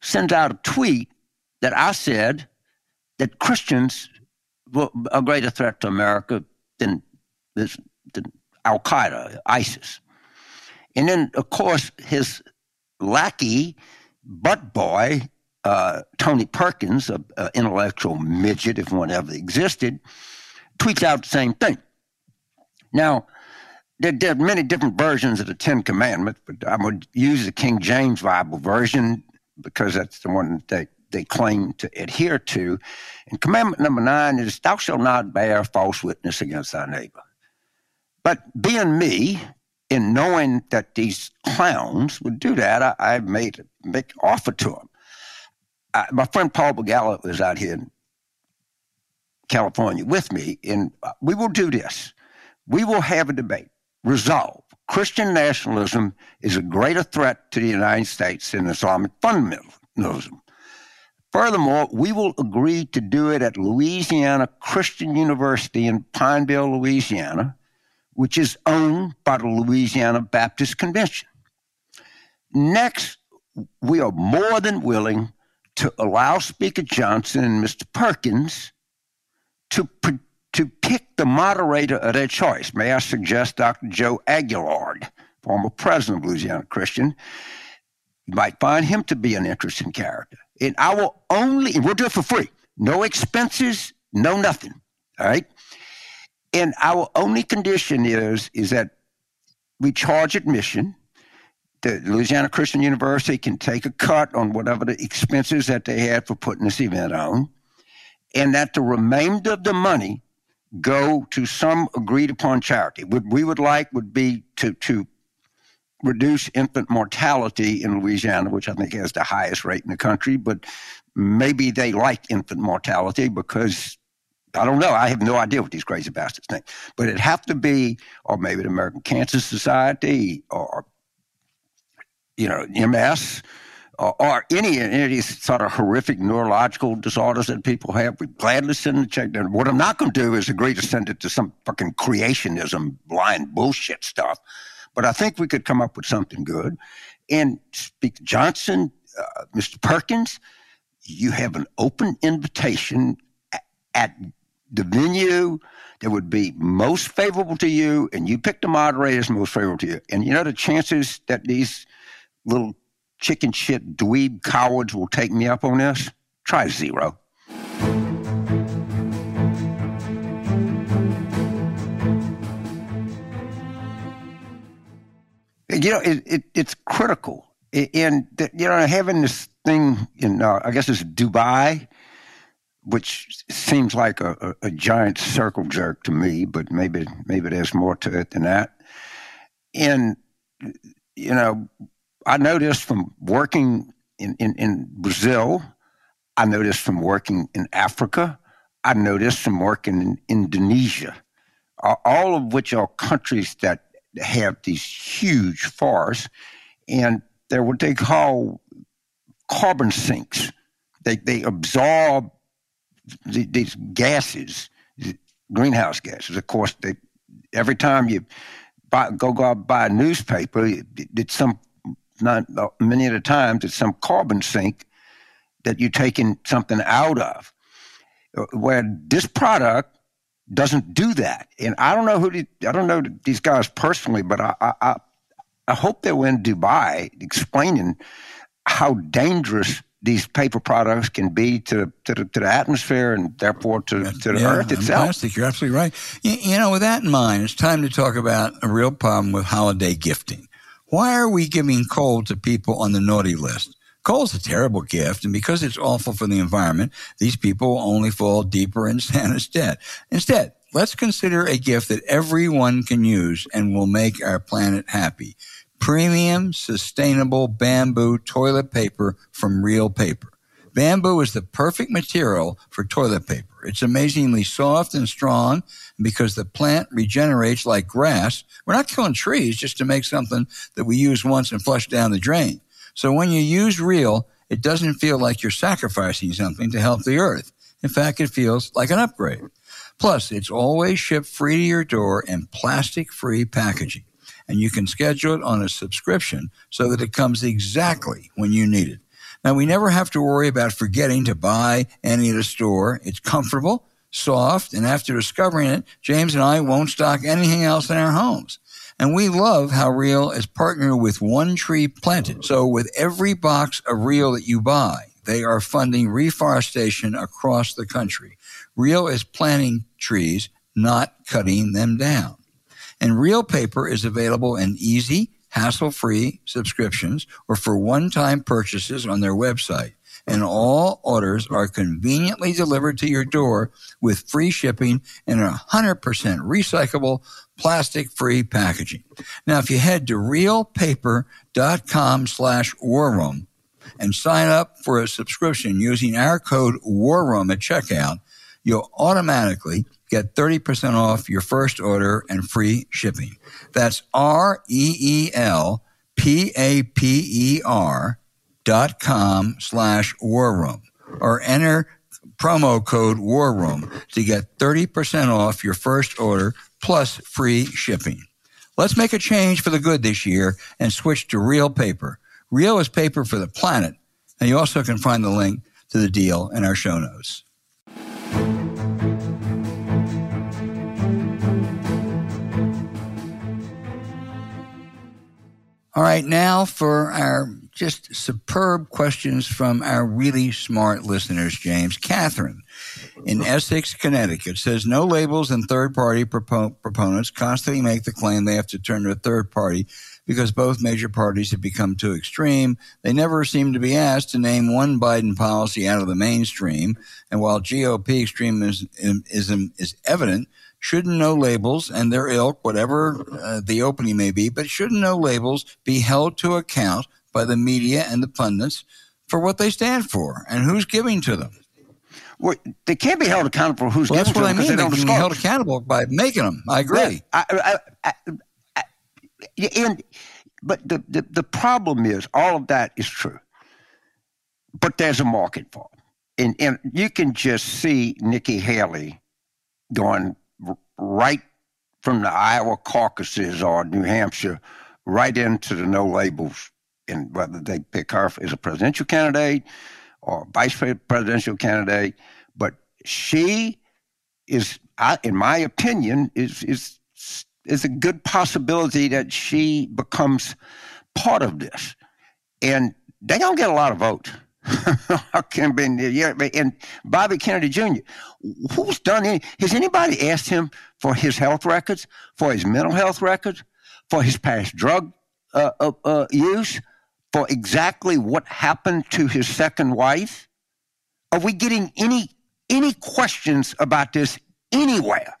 sends out a tweet that I said that Christians were a greater threat to America than, than Al Qaeda, ISIS. And then, of course, his lackey, butt boy, uh, Tony Perkins, an intellectual midget, if one ever existed, tweets out the same thing. Now, there, there, are many different versions of the Ten Commandments, but I would use the King James Bible version because that's the one that they, claim to adhere to. And commandment number nine is, Thou shalt not bear false witness against thy neighbor. But being me, in knowing that these clowns would do that, I, I made big offer to them. I, my friend Paul Begala was out here in California with me, and uh, we will do this. We will have a debate. Resolve. Christian nationalism is a greater threat to the United States than Islamic fundamentalism. Furthermore, we will agree to do it at Louisiana Christian University in Pineville, Louisiana, which is owned by the Louisiana Baptist Convention. Next, we are more than willing to allow Speaker Johnson and Mr. Perkins to, to pick the moderator of their choice. May I suggest Dr. Joe Aguillard, former president of Louisiana Christian? You might find him to be an interesting character. And I will only, and we'll do it for free. No expenses, no nothing. All right. And our only condition is is that we charge admission. The Louisiana Christian University can take a cut on whatever the expenses that they had for putting this event on, and that the remainder of the money go to some agreed upon charity. What we would like would be to to reduce infant mortality in Louisiana, which I think has the highest rate in the country. But maybe they like infant mortality because I don't know. I have no idea what these crazy bastards think. But it'd have to be, or maybe the American Cancer Society, or you know, MS, or, or any, any of these sort of horrific neurological disorders that people have. We gladly send the check. And what I'm not going to do is agree to send it to some fucking creationism, blind bullshit stuff. But I think we could come up with something good. And Speaker Johnson, uh, Mr. Perkins, you have an open invitation at the venue that would be most favorable to you, and you pick the moderators most favorable to you. And you know the chances that these little chicken shit dweeb cowards will take me up on this? Try zero. You know, it, it, it's critical. And, you know, having this thing in, uh, I guess it's Dubai, which seems like a, a, a, giant circle jerk to me, but maybe maybe there's more to it than that. And you know, I noticed from working in, in, in Brazil, I noticed from working in Africa, I noticed from working in Indonesia, all of which are countries that have these huge forests, and they're what they call carbon sinks. They they absorb the, these gases, greenhouse gases. Of course, they every time you buy, go go out buy a newspaper, it's some not many of the times it's some carbon sink that you're taking something out of. Uh, where this product doesn't do that, and I don't know who the, I don't know these guys personally, but I I, I hope they were in Dubai explaining how dangerous these paper products can be to, to, the, to the atmosphere and therefore to, to the yeah, earth itself. Plastic, you're absolutely right. You, you know, with that in mind, it's time to talk about a real problem with holiday gifting. Why are we giving coal to people on the naughty list? Coal's a terrible gift, and because it's awful for the environment, these people will only fall deeper in Santa's debt. Instead, let's consider a gift that everyone can use and will make our planet happy premium, sustainable bamboo toilet paper from Reel Paper. Bamboo is the perfect material for toilet paper. It's amazingly soft and strong because the plant regenerates like grass. We're not killing trees just to make something that we use once and flush down the drain. So when you use Reel, it doesn't feel like you're sacrificing something to help the earth. In fact, it feels like an upgrade. Plus, it's always shipped free to your door in plastic free packaging and you can schedule it on a subscription so that it comes exactly when you need it. Now, we never have to worry about forgetting to buy any at a store. It's comfortable, soft, and after discovering it, James and I won't stock anything else in our homes. And we love how Reel is partnered with One Tree Planted. So with every box of Reel that you buy, they are funding reforestation across the country. Reel is planting trees, not cutting them down. And Reel Paper is available in easy, hassle-free subscriptions or for one-time purchases on their website. And all orders are conveniently delivered to your door with free shipping and 100% recyclable plastic-free packaging. Now, if you head to reelpaper.com slash warroom and sign up for a subscription using our code warroom at checkout, you'll automatically get 30% off your first order and free shipping. That's R E E L P A P E R dot com slash war room or enter promo code war room to get 30% off your first order plus free shipping. Let's make a change for the good this year and switch to Reel Paper. Reel is paper for the planet. And you also can find the link to the deal in our show notes. All right, now for our just superb questions from our really smart listeners, James. Catherine in Essex, Connecticut says no labels and third party propo- proponents constantly make the claim they have to turn to a third party because both major parties have become too extreme. They never seem to be asked to name one Biden policy out of the mainstream. And while GOP extremism is evident, shouldn't no labels and their ilk, whatever uh, the opening may be, but shouldn't no labels be held to account by the media and the pundits for what they stand for and who's giving to them? Well, they can't be held accountable for who's well, giving that's what I mean. They, they can be held accountable by making them. I agree. Yeah, I, I, I, and, but the, the, the problem is all of that is true, but there's a market for it. And, and you can just see Nikki Haley going right from the Iowa caucuses or New Hampshire right into the no labels, and whether they pick her as a presidential candidate or vice presidential candidate. But she is, in my opinion, is is is a good possibility that she becomes part of this, and they don't get a lot of votes. can be yeah, and Bobby Kennedy Jr. Who's done any? Has anybody asked him for his health records, for his mental health records, for his past drug uh, uh, uh, use, for exactly what happened to his second wife? Are we getting any any questions about this anywhere?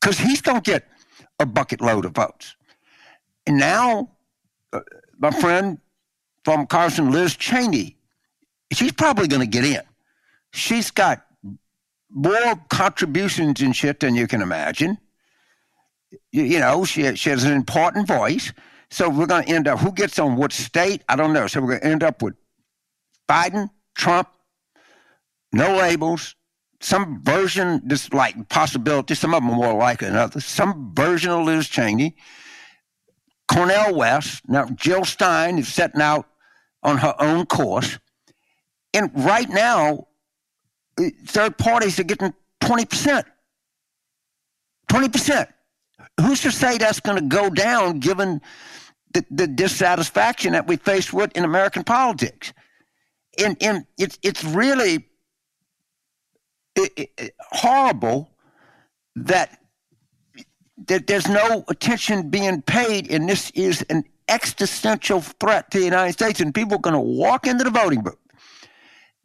Because he's going to get a bucket load of votes. And now, uh, my friend from Carson, Liz Cheney, she's probably going to get in. She's got more contributions and shit than you can imagine. You, you know, she, she has an important voice. So we're going to end up, who gets on what state? I don't know. So we're going to end up with Biden, Trump, no labels, some version, this like possibility, some of them are more likely than others, some version of Liz Cheney, Cornel West. Now, Jill Stein is setting out on her own course. And right now, uh, third parties are getting 20%. 20%. Who's to say that's going to go down given the, the dissatisfaction that we face with in American politics? And, and it's, it's really horrible that that there's no attention being paid, and this is an existential threat to the United States, and people are going to walk into the voting booth,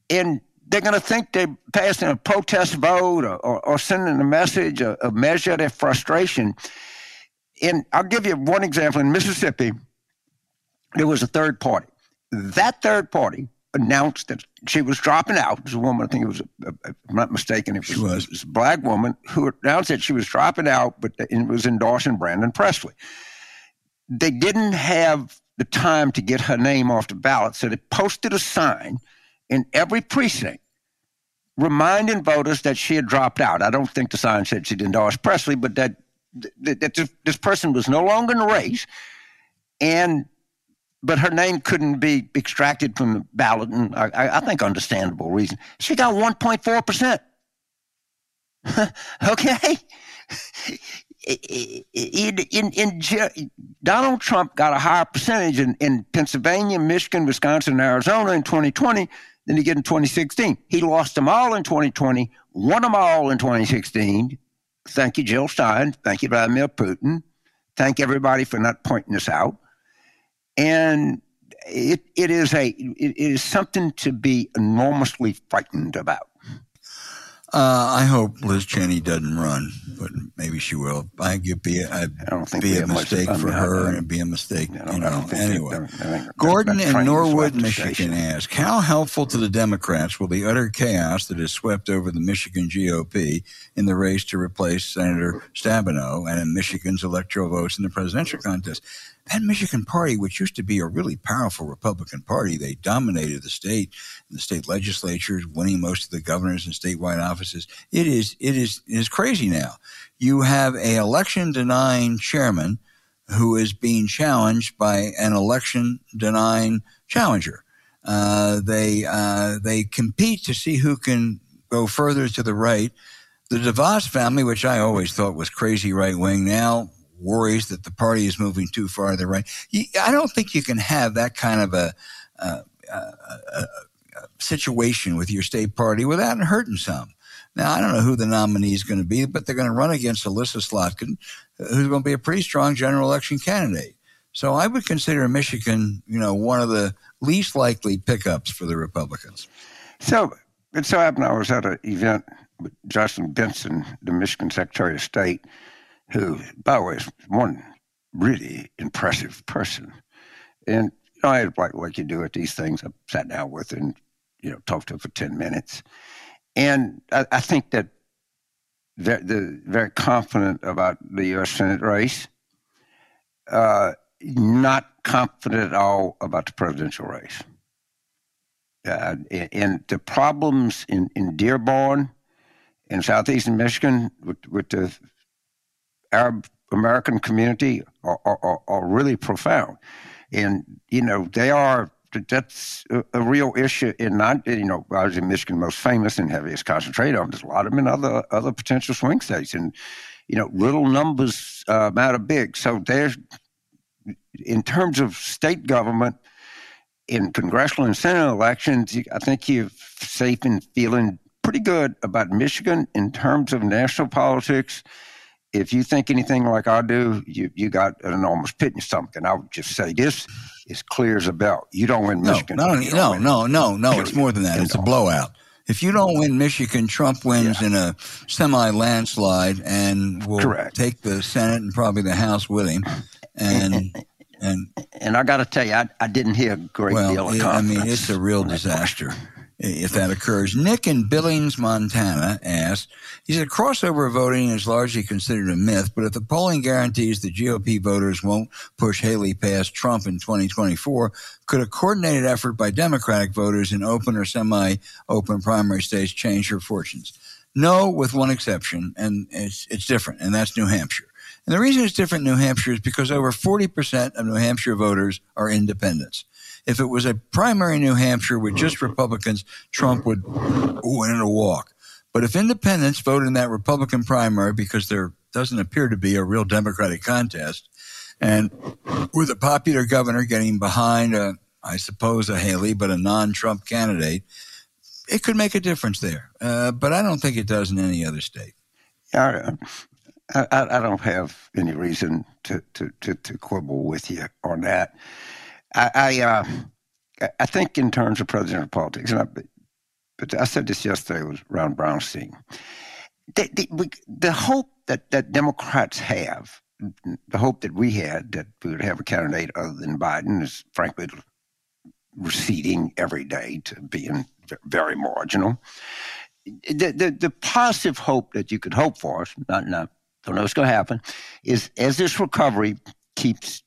and they're going to think they're passing a protest vote or, or, or sending a message, a, a measure of their frustration. And I'll give you one example. In Mississippi, there was a third party. That third party announced that she was dropping out. It was a woman, I think it was, a, a, if I'm not mistaken, it was, was. It was, a black woman who announced that she was dropping out, but it was endorsing Brandon Presley. They didn't have the time to get her name off the ballot, so they posted a sign in every precinct reminding voters that she had dropped out. I don't think the sign said she'd endorsed Presley, but that, that, that this person was no longer in the race. And but her name couldn't be extracted from the ballot, and I, I think understandable reason. She got 1.4 percent. okay. In, in, in, Donald Trump got a higher percentage in, in Pennsylvania, Michigan, Wisconsin, and Arizona in 2020 than he did in 2016. He lost them all in 2020, won them all in 2016. Thank you, Jill Stein. Thank you, Vladimir Putin. Thank everybody for not pointing this out and it, it is a it is something to be enormously frightened about. Uh, I hope Liz Cheney doesn't run, but maybe she will. I think it'd be, a, I don't think be a mistake for her, and it'd be a mistake. you know. Anyway, Gordon in Norwood, Michigan asks, "How helpful to the Democrats will the utter chaos that has swept over the Michigan GOP in the race to replace Senator Stabenow and in Michigan's electoral votes in the presidential contest?" that Michigan party, which used to be a really powerful Republican party, they dominated the state and the state legislatures, winning most of the governors and statewide offices. It is, it is, it is crazy now. You have a election denying chairman who is being challenged by an election denying challenger. Uh, they uh, they compete to see who can go further to the right. The DeVos family, which I always thought was crazy right wing, now worries that the party is moving too far to the right. I don't think you can have that kind of a, a, a, a situation with your state party without hurting some. Now, I don't know who the nominee is going to be, but they're going to run against Elissa Slotkin, uh, who's going to be a pretty strong general election candidate. So I would consider Michigan, you know, one of the least likely pickups for the Republicans. So it so happened I was at an event with Justin Benson, the Michigan Secretary of State, who, by the way, is one really impressive person. And you know, I had like like you do at these things. I sat down with and you know talked to him for ten minutes, and I, I think that they're, they're, very confident about the U.S. Senate race. Uh, not confident at all about the presidential race. Uh, and, and the problems in, in Dearborn, in southeastern Michigan, with, with the Arab American community are, are, are, really profound. And, you know, they are, that's a, a, real issue in not, you know, obviously Michigan most famous and heaviest concentrated on. There's a lot of them in other, other potential swing states. And, you know, little numbers uh, matter big. So there's, in terms of state government, in congressional and senate elections, I think you're safe in feeling pretty good about Michigan in terms of national politics if you think anything like I do, you you got an enormous pit in. And I would just say this is clear as a bell. You don't win Michigan. No, no, no, no, no, no. It's more than that. It's a blowout. If you don't win Michigan, Trump wins yeah. in a semi landslide and will Correct. take the Senate and probably the House with him. And and and I got to tell you, I, I didn't hear a great well, deal of confidence. I mean, it's a real disaster if that occurs. Nick in Billings, Montana asked, he said, crossover voting is largely considered a myth, but if the polling guarantees the GOP voters won't push Haley past Trump in 2024, could a coordinated effort by Democratic voters in open or semi-open primary states change her fortunes? No, with one exception, and it's, it's different, and that's New Hampshire. And the reason it's different in New Hampshire is because over 40% of New Hampshire voters are independents. If it was a primary in New Hampshire with just Republicans, Trump would win in a walk. But if independents vote in that Republican primary because there doesn't appear to be a real Democratic contest, and with a popular governor getting behind a, I suppose, a Haley, but a non-Trump candidate, it could make a difference there. Uh, but I don't think it does in any other state. I, I, I don't have any reason to, to, to, to quibble with you on that. I I, uh, I think in terms of presidential politics, and I, but I said this yesterday was Ron Brownstein. The, the, the hope that, that Democrats have, the hope that we had that we would have a candidate other than Biden is frankly receding every day to being very marginal. The, the, the positive hope that you could hope for, not, not don't know what's going to happen, is as this recovery keeps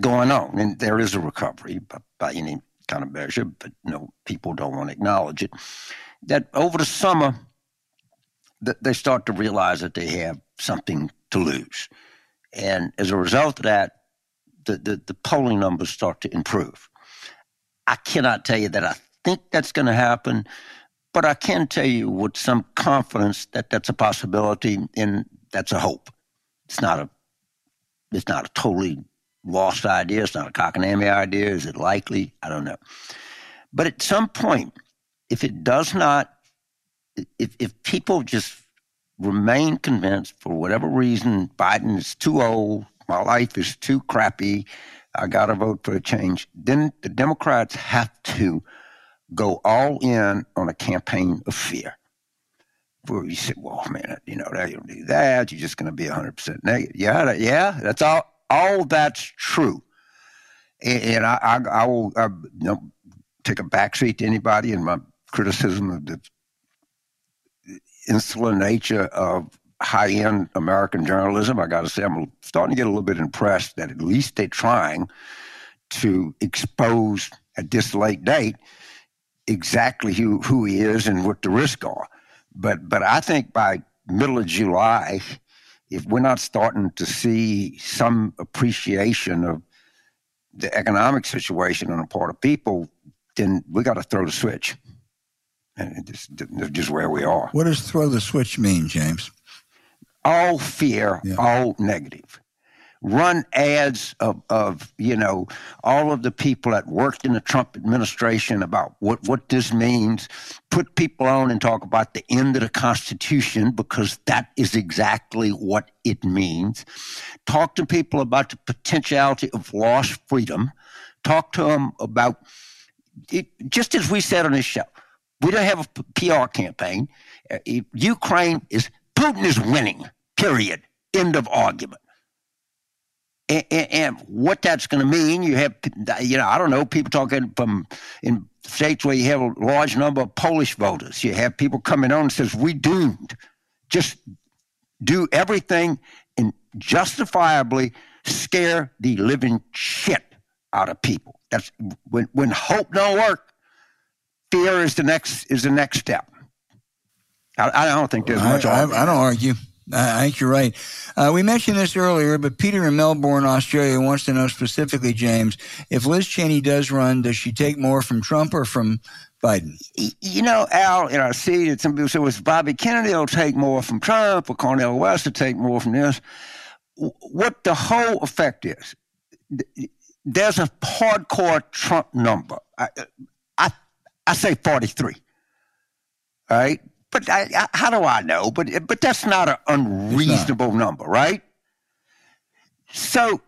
going on, and there is a recovery by, any kind of measure, but know, people don't want to acknowledge it. That over the summer, that they start to realize that they have something to lose, and as a result of that, the, the, the polling numbers start to improve. I cannot tell you that I think that's going to happen, but I can tell you with some confidence that that's a possibility and that's a hope. It's not a it's not a totally lost idea. It's not a cockamamie idea. Is it likely? I don't know. But at some point, if it does not, if, if people just remain convinced for whatever reason Biden is too old, my life is too crappy, I got to vote for a change, then the Democrats have to go all in on a campaign of fear. Where you say, well, man, you know, they don't do that. You're just going to be 100% negative. Yeah, yeah, that's all all that's true. And, and I, I, I, will I, you know, take a backseat to anybody in my criticism of the insular nature of high end American journalism. I got to say, I'm starting to get a little bit impressed that at least they're trying to expose at this late date exactly who, who he is and what the risks are. But but I think by middle of July, if we're not starting to see some appreciation of the economic situation on the part of people, then we got to throw the switch. And it's just where we are. What does throw the switch mean, James? All fear, yeah. all negative run ads of, of you know all of the people that worked in the Trump administration about what what this means. Put people on and talk about the end of the Constitution because that is exactly what it means. Talk to people about the potentiality of lost freedom. Talk to them about it, just as we said on this show. We don't have a PR campaign. Uh, Ukraine is Putin is winning. Period. End of argument and, and, what that's going to mean. You have, you know, I don't know, people talking from in states where you have a large number of Polish voters. You have people coming on and says, "We doomed." Just do everything and justifiably scare the living shit out of people. That's when when hope don't work. Fear is the next is the next step. I, I don't think there's much. I, I, I don't argue. I think you're right. Uh, we mentioned this earlier, but Peter in Melbourne, Australia wants to know specifically, James, if Liz Cheney does run, does she take more from Trump or from Biden? You know, Al, and I see that some people say, well, Bobby Kennedy will take more from Trump or Cornel West will take more from this. What the whole effect is, there's a hardcore Trump number. I, I, I say 43. All right? But I, I, how do I know? But but that's not an unreasonable number, right? So,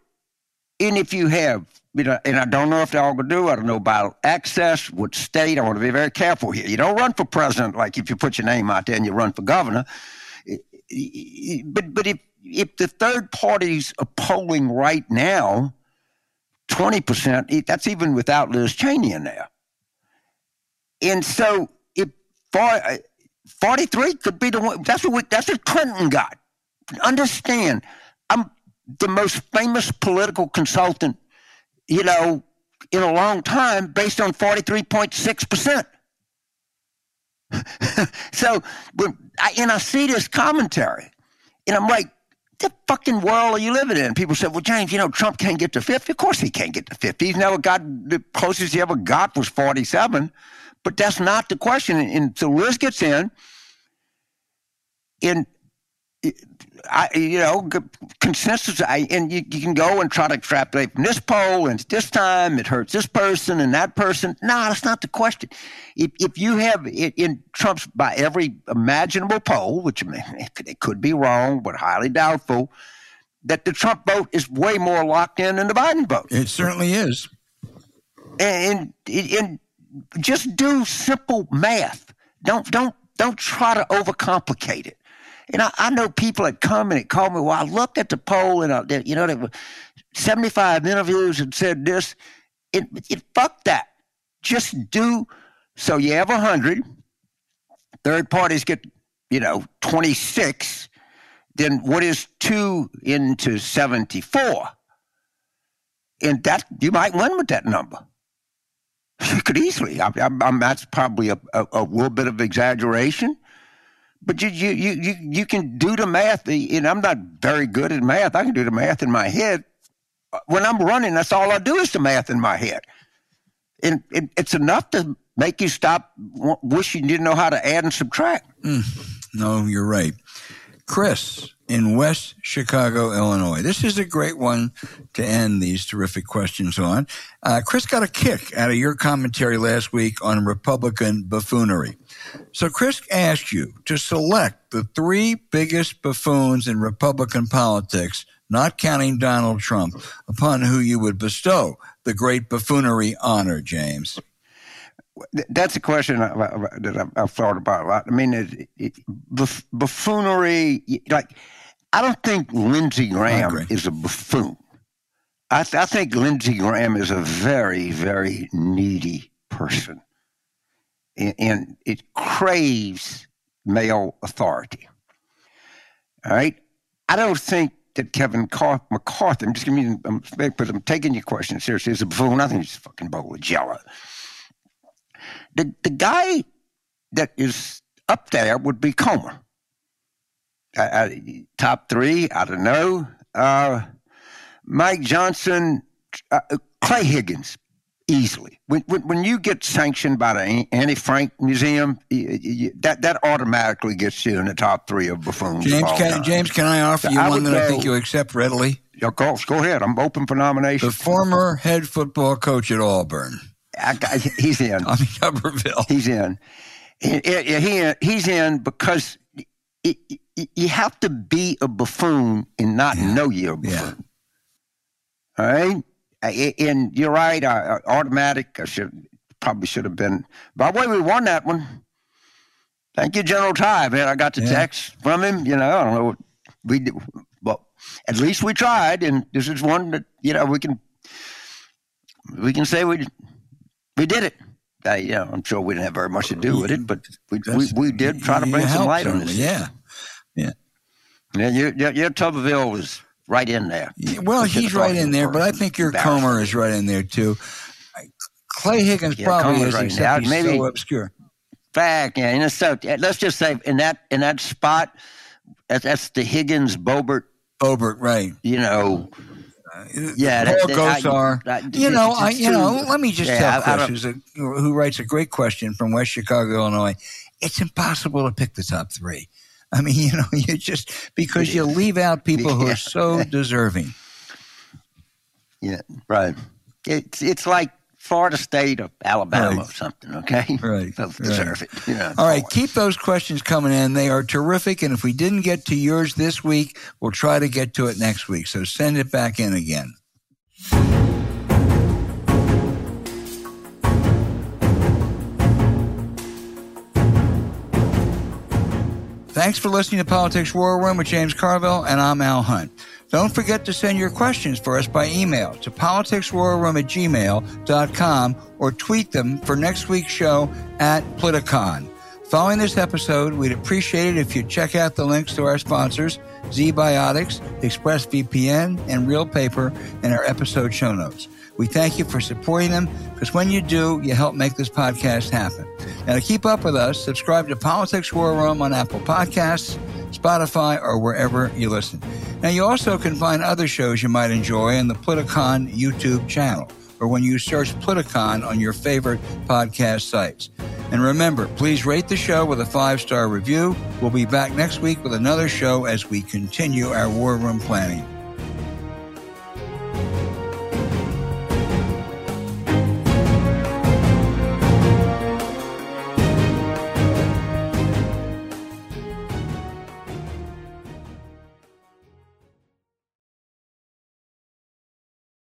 and if you have, you know, and I don't know if they're all going to do. I don't know about access, what state. I want to be very careful here. You don't run for president like if you put your name out there and you run for governor. But but if if the third parties are polling right now, twenty percent, that's even without Liz Cheney in there. And so if 43 could be the one, that's what, that's what Clinton got. Understand, I'm the most famous political consultant, you know, in a long time based on 43.6%. so, I, and I see this commentary, and I'm like, the fucking world are you living in? People said, well, James, you know, Trump can't get to 50. Of course he can't get to 50. He's never got, the closest he ever got was 47. But that's not the question. And so Liz gets in, and uh, I, you know, consensus, I, and you, you, can go and try to extrapolate from this poll, and this time it hurts this person and that person. No, that's not the question. If, if you have it in Trump's by every imaginable poll, which it could be wrong, but highly doubtful, that the Trump vote is way more locked in than the Biden vote. It certainly is. And, and, and just do simple math. Don't don't don't try to overcomplicate it. And I, I know people that come and call me. Well, I looked at the poll and I, you know there were seventy five interviews and said this. It, it fuck that. Just do so. You have a hundred. Third parties get you know twenty six. Then what is two into seventy four? And that you might win with that number. You could easily. I, I, that's probably a, a, a, little bit of exaggeration, but you, you you you you can do the math. And I'm not very good at math. I can do the math in my head. When I'm running, that's all I do is the math in my head, and it, it's enough to make you stop wishing you didn't know how to add and subtract. Mm, no, you're right, Chris in West Chicago, Illinois. This is a great one to end these terrific questions on. Uh, Chris got a kick out of your commentary last week on Republican buffoonery. So Chris asked you to select the three biggest buffoons in Republican politics, not counting Donald Trump, upon who you would bestow the great buffoonery honor, James. That's a question that I've thought about a lot. I mean, it, it, buffoonery, like I don't think Lindsey Graham is a buffoon. I, th- I think Lindsey Graham is a very, very needy person. And, and it craves male authority. All right? I don't think that Kevin McCarthy, I'm just giving you, I'm, but I'm taking your question seriously, is a buffoon. I think he's a fucking bowl of jello. The, the guy that is up there would be Comer top three, I don't know. Uh, Mike Johnson, uh, Clay Higgins, easily. When, when, when, you get sanctioned by the Anne Frank Museum, you, you, that that automatically gets you in the top three of buffoons. James, can, James, can I offer so you I one that go, I think you accept readily? Of course, go ahead. I'm open for nomination. The former head football coach at Auburn. I, he's in. I mean. He's in. He, he, he's in because it, you have to be a buffoon and not yeah. know you're a buffoon. Yeah. All right? And you're right, I, automatic. I should probably should have been. By the way, we won that one. Thank you, General Ty. Man, I got the yeah. text from him. You know, I don't know what we did. Well, at least we tried, and this is one that you know we can we can say we we did it. Uh, you know, I'm sure we didn't have very much to do with it, but we we, we did try to bring some light on this. Yeah. Yeah. Yeah, your, your, your Tuberville was right in there. Yeah, well, he's right in there, but I think your Comer is right in there too. Clay Higgins yeah, probably Comer's is, right except he's maybe, so obscure. Fact, yeah, and so let's just say in that in that spot, that's, that's the Higgins Boebert. Boebert, right? You know, uh, yeah, Paul Gosar. I, I, you know, I, you know. Let me just yeah, tell Chris, a, who writes a great question from West Chicago, Illinois. It's impossible to pick the top three. I mean, you know, you just because you leave out people who are so deserving. Yeah, right. It's it's like Florida State or Alabama Right. or something. Okay, Right, Both right. deserve it. You know, All right, keep those questions coming in. They are terrific. And if we didn't get to yours this week, we'll try to get to it next week. So send it back in again. Thanks for listening to Politics War Room with James Carville, and I'm Al Hunt. Don't forget to send your questions for us by email to politicswarroom at gmail.com or tweet them for next week's show at Politicon. Following this episode, we'd appreciate it if you'd check out the links to our sponsors, ZBiotics, ExpressVPN, and Reel Paper in our episode show notes. We thank you for supporting them because when you do, you help make this podcast happen. Now, to keep up with us, subscribe to Politics War Room on Apple Podcasts, Spotify, or wherever you listen. Now, you also can find other shows you might enjoy on the Politicon YouTube channel or when you search Politicon on your favorite podcast sites. And remember, please rate the show with a five star review. We'll be back next week with another show as we continue our war room planning.